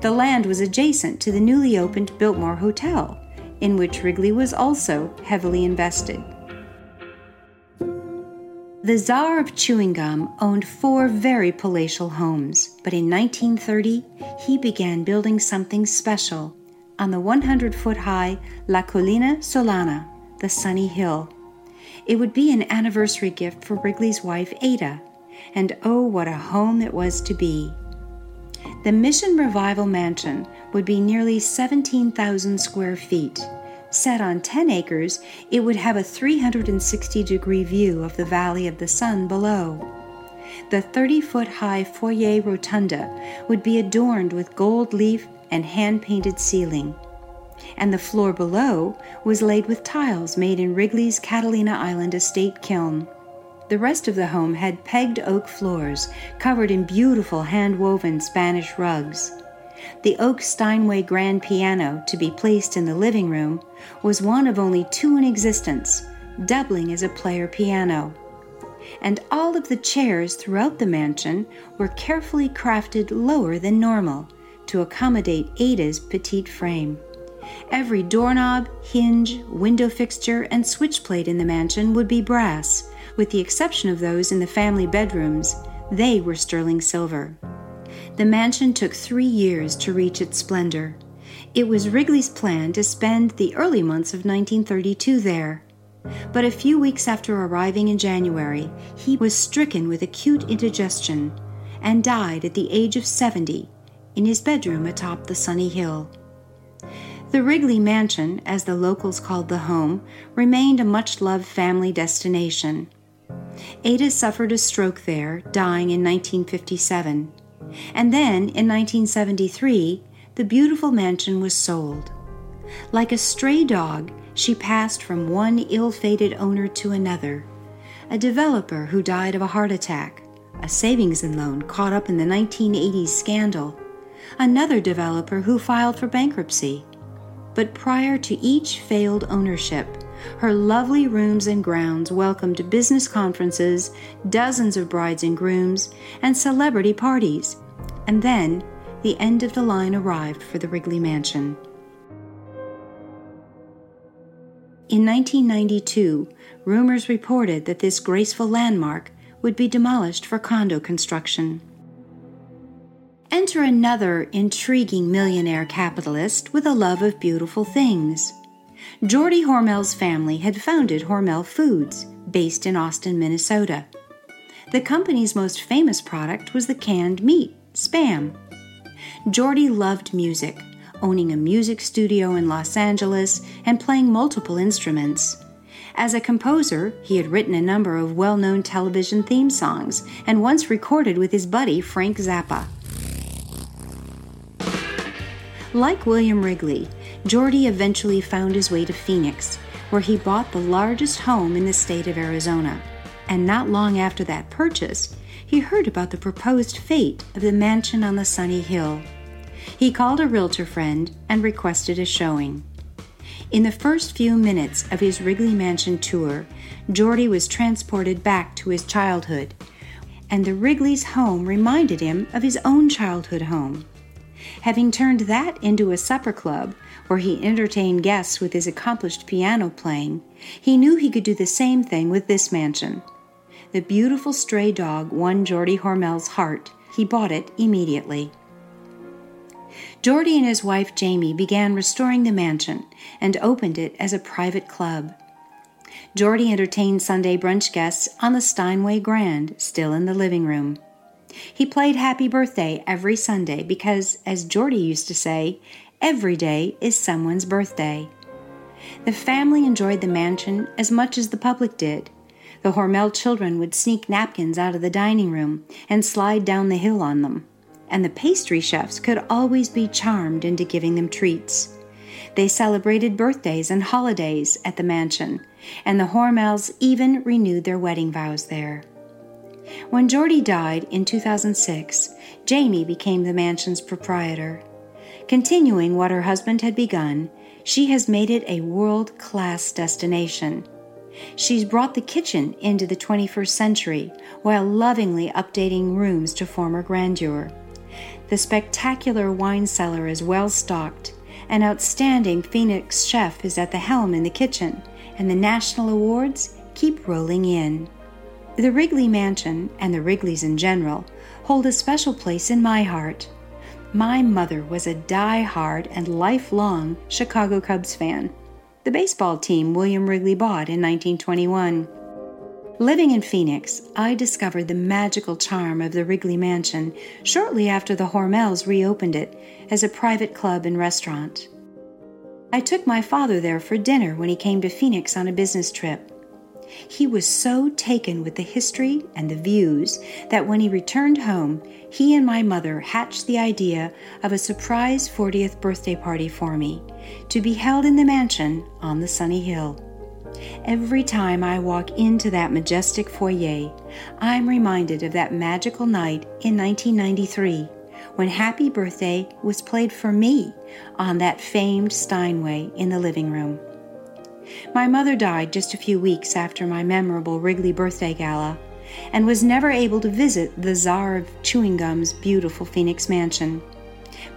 The land was adjacent to the newly opened Biltmore Hotel, in which Wrigley was also heavily invested. The Czar of Chewing Gum owned four very palatial homes, but in 1930 he began building something special on the 100 foot high La Colina Solana, the sunny hill. It would be an anniversary gift for Wrigley's wife Ada, and oh, what a home it was to be! The Mission Revival Mansion would be nearly 17,000 square feet Set on 10 acres, it would have a 360 degree view of the Valley of the Sun below. The 30 foot high foyer rotunda would be adorned with gold leaf and hand painted ceiling. And the floor below was laid with tiles made in Wrigley's Catalina Island estate kiln. The rest of the home had pegged oak floors covered in beautiful hand woven Spanish rugs. The oak Steinway grand piano, to be placed in the living room, was one of only two in existence, doubling as a player piano. And all of the chairs throughout the mansion were carefully crafted lower than normal to accommodate Ada's petite frame. Every doorknob, hinge, window fixture, and switch plate in the mansion would be brass, with the exception of those in the family bedrooms. They were sterling silver. The mansion took three years to reach its splendor. It was Wrigley's plan to spend the early months of 1932 there. But a few weeks after arriving in January, he was stricken with acute indigestion and died at the age of 70 in his bedroom atop the sunny hill. The Wrigley Mansion, as the locals called the home, remained a much loved family destination. Ada suffered a stroke there, dying in 1957. And then, in 1973, the beautiful mansion was sold. Like a stray dog, she passed from one ill fated owner to another. A developer who died of a heart attack, a savings and loan caught up in the 1980s scandal, another developer who filed for bankruptcy. But prior to each failed ownership, her lovely rooms and grounds welcomed business conferences, dozens of brides and grooms, and celebrity parties. And then the end of the line arrived for the Wrigley Mansion. In 1992, rumors reported that this graceful landmark would be demolished for condo construction. Enter another intriguing millionaire capitalist with a love of beautiful things. Geordie Hormel's family had founded Hormel Foods, based in Austin, Minnesota. The company's most famous product was the canned meat, Spam. Geordie loved music, owning a music studio in Los Angeles and playing multiple instruments. As a composer, he had written a number of well known television theme songs and once recorded with his buddy Frank Zappa. Like William Wrigley, Geordie eventually found his way to Phoenix, where he bought the largest home in the state of Arizona. And not long after that purchase, he heard about the proposed fate of the mansion on the sunny hill. He called a realtor friend and requested a showing. In the first few minutes of his Wrigley Mansion tour, Geordie was transported back to his childhood, and the Wrigley's home reminded him of his own childhood home. Having turned that into a supper club where he entertained guests with his accomplished piano playing, he knew he could do the same thing with this mansion. The beautiful stray dog won Geordie Hormel's heart. He bought it immediately. Geordie and his wife Jamie began restoring the mansion and opened it as a private club. Geordie entertained Sunday brunch guests on the Steinway Grand, still in the living room. He played Happy Birthday every Sunday because, as Geordie used to say, every day is someone's birthday. The family enjoyed the mansion as much as the public did. The Hormel children would sneak napkins out of the dining room and slide down the hill on them, and the pastry chefs could always be charmed into giving them treats. They celebrated birthdays and holidays at the mansion, and the Hormels even renewed their wedding vows there. When Geordie died in 2006, Jamie became the mansion's proprietor. Continuing what her husband had begun, she has made it a world class destination. She's brought the kitchen into the 21st century while lovingly updating rooms to former grandeur. The spectacular wine cellar is well stocked. An outstanding Phoenix chef is at the helm in the kitchen, and the national awards keep rolling in. The Wrigley Mansion, and the Wrigleys in general, hold a special place in my heart. My mother was a die-hard and lifelong Chicago Cubs fan, the baseball team William Wrigley bought in 1921. Living in Phoenix, I discovered the magical charm of the Wrigley Mansion shortly after the Hormels reopened it as a private club and restaurant. I took my father there for dinner when he came to Phoenix on a business trip. He was so taken with the history and the views that when he returned home, he and my mother hatched the idea of a surprise 40th birthday party for me to be held in the mansion on the sunny hill. Every time I walk into that majestic foyer, I'm reminded of that magical night in 1993 when Happy Birthday was played for me on that famed Steinway in the living room. My mother died just a few weeks after my memorable Wrigley birthday gala and was never able to visit the czar of chewing gum's beautiful Phoenix mansion.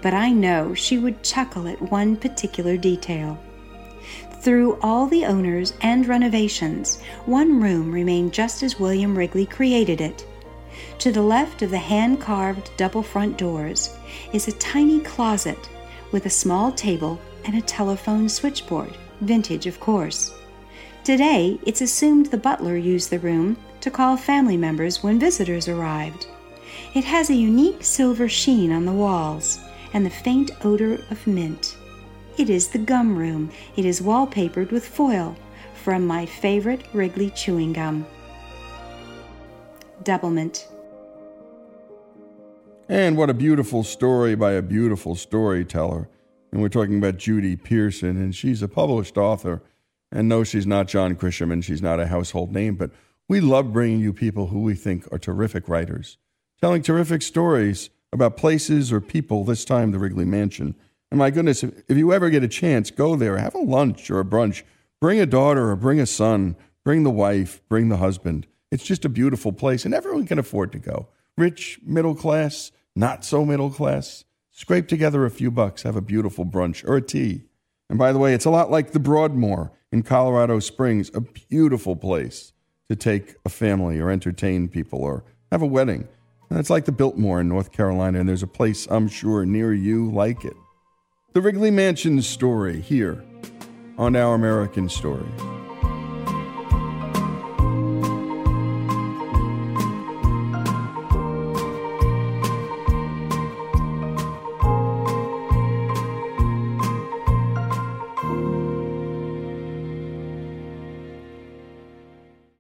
But I know she would chuckle at one particular detail. Through all the owners and renovations, one room remained just as William Wrigley created it. To the left of the hand carved double front doors is a tiny closet with a small table and a telephone switchboard, vintage of course. Today, it's assumed the butler used the room to call family members when visitors arrived. It has a unique silver sheen on the walls and the faint odor of mint. It is the gum room. It is wallpapered with foil from my favorite Wrigley chewing gum. Doublemint. And what a beautiful story by a beautiful storyteller. And we're talking about Judy Pearson, and she's a published author. And no, she's not John Grisham, and she's not a household name, but we love bringing you people who we think are terrific writers, telling terrific stories about places or people, this time the Wrigley Mansion. And my goodness, if, if you ever get a chance, go there, have a lunch or a brunch, bring a daughter or bring a son, bring the wife, bring the husband. It's just a beautiful place, and everyone can afford to go. Rich, middle class, not so middle class. Scrape together a few bucks, have a beautiful brunch or a tea. And by the way, it's a lot like the Broadmoor in Colorado Springs, a beautiful place to take a family or entertain people or have a wedding. And it's like the Biltmore in North Carolina, and there's a place I'm sure near you like it. The Wrigley Mansion story here on Our American Story.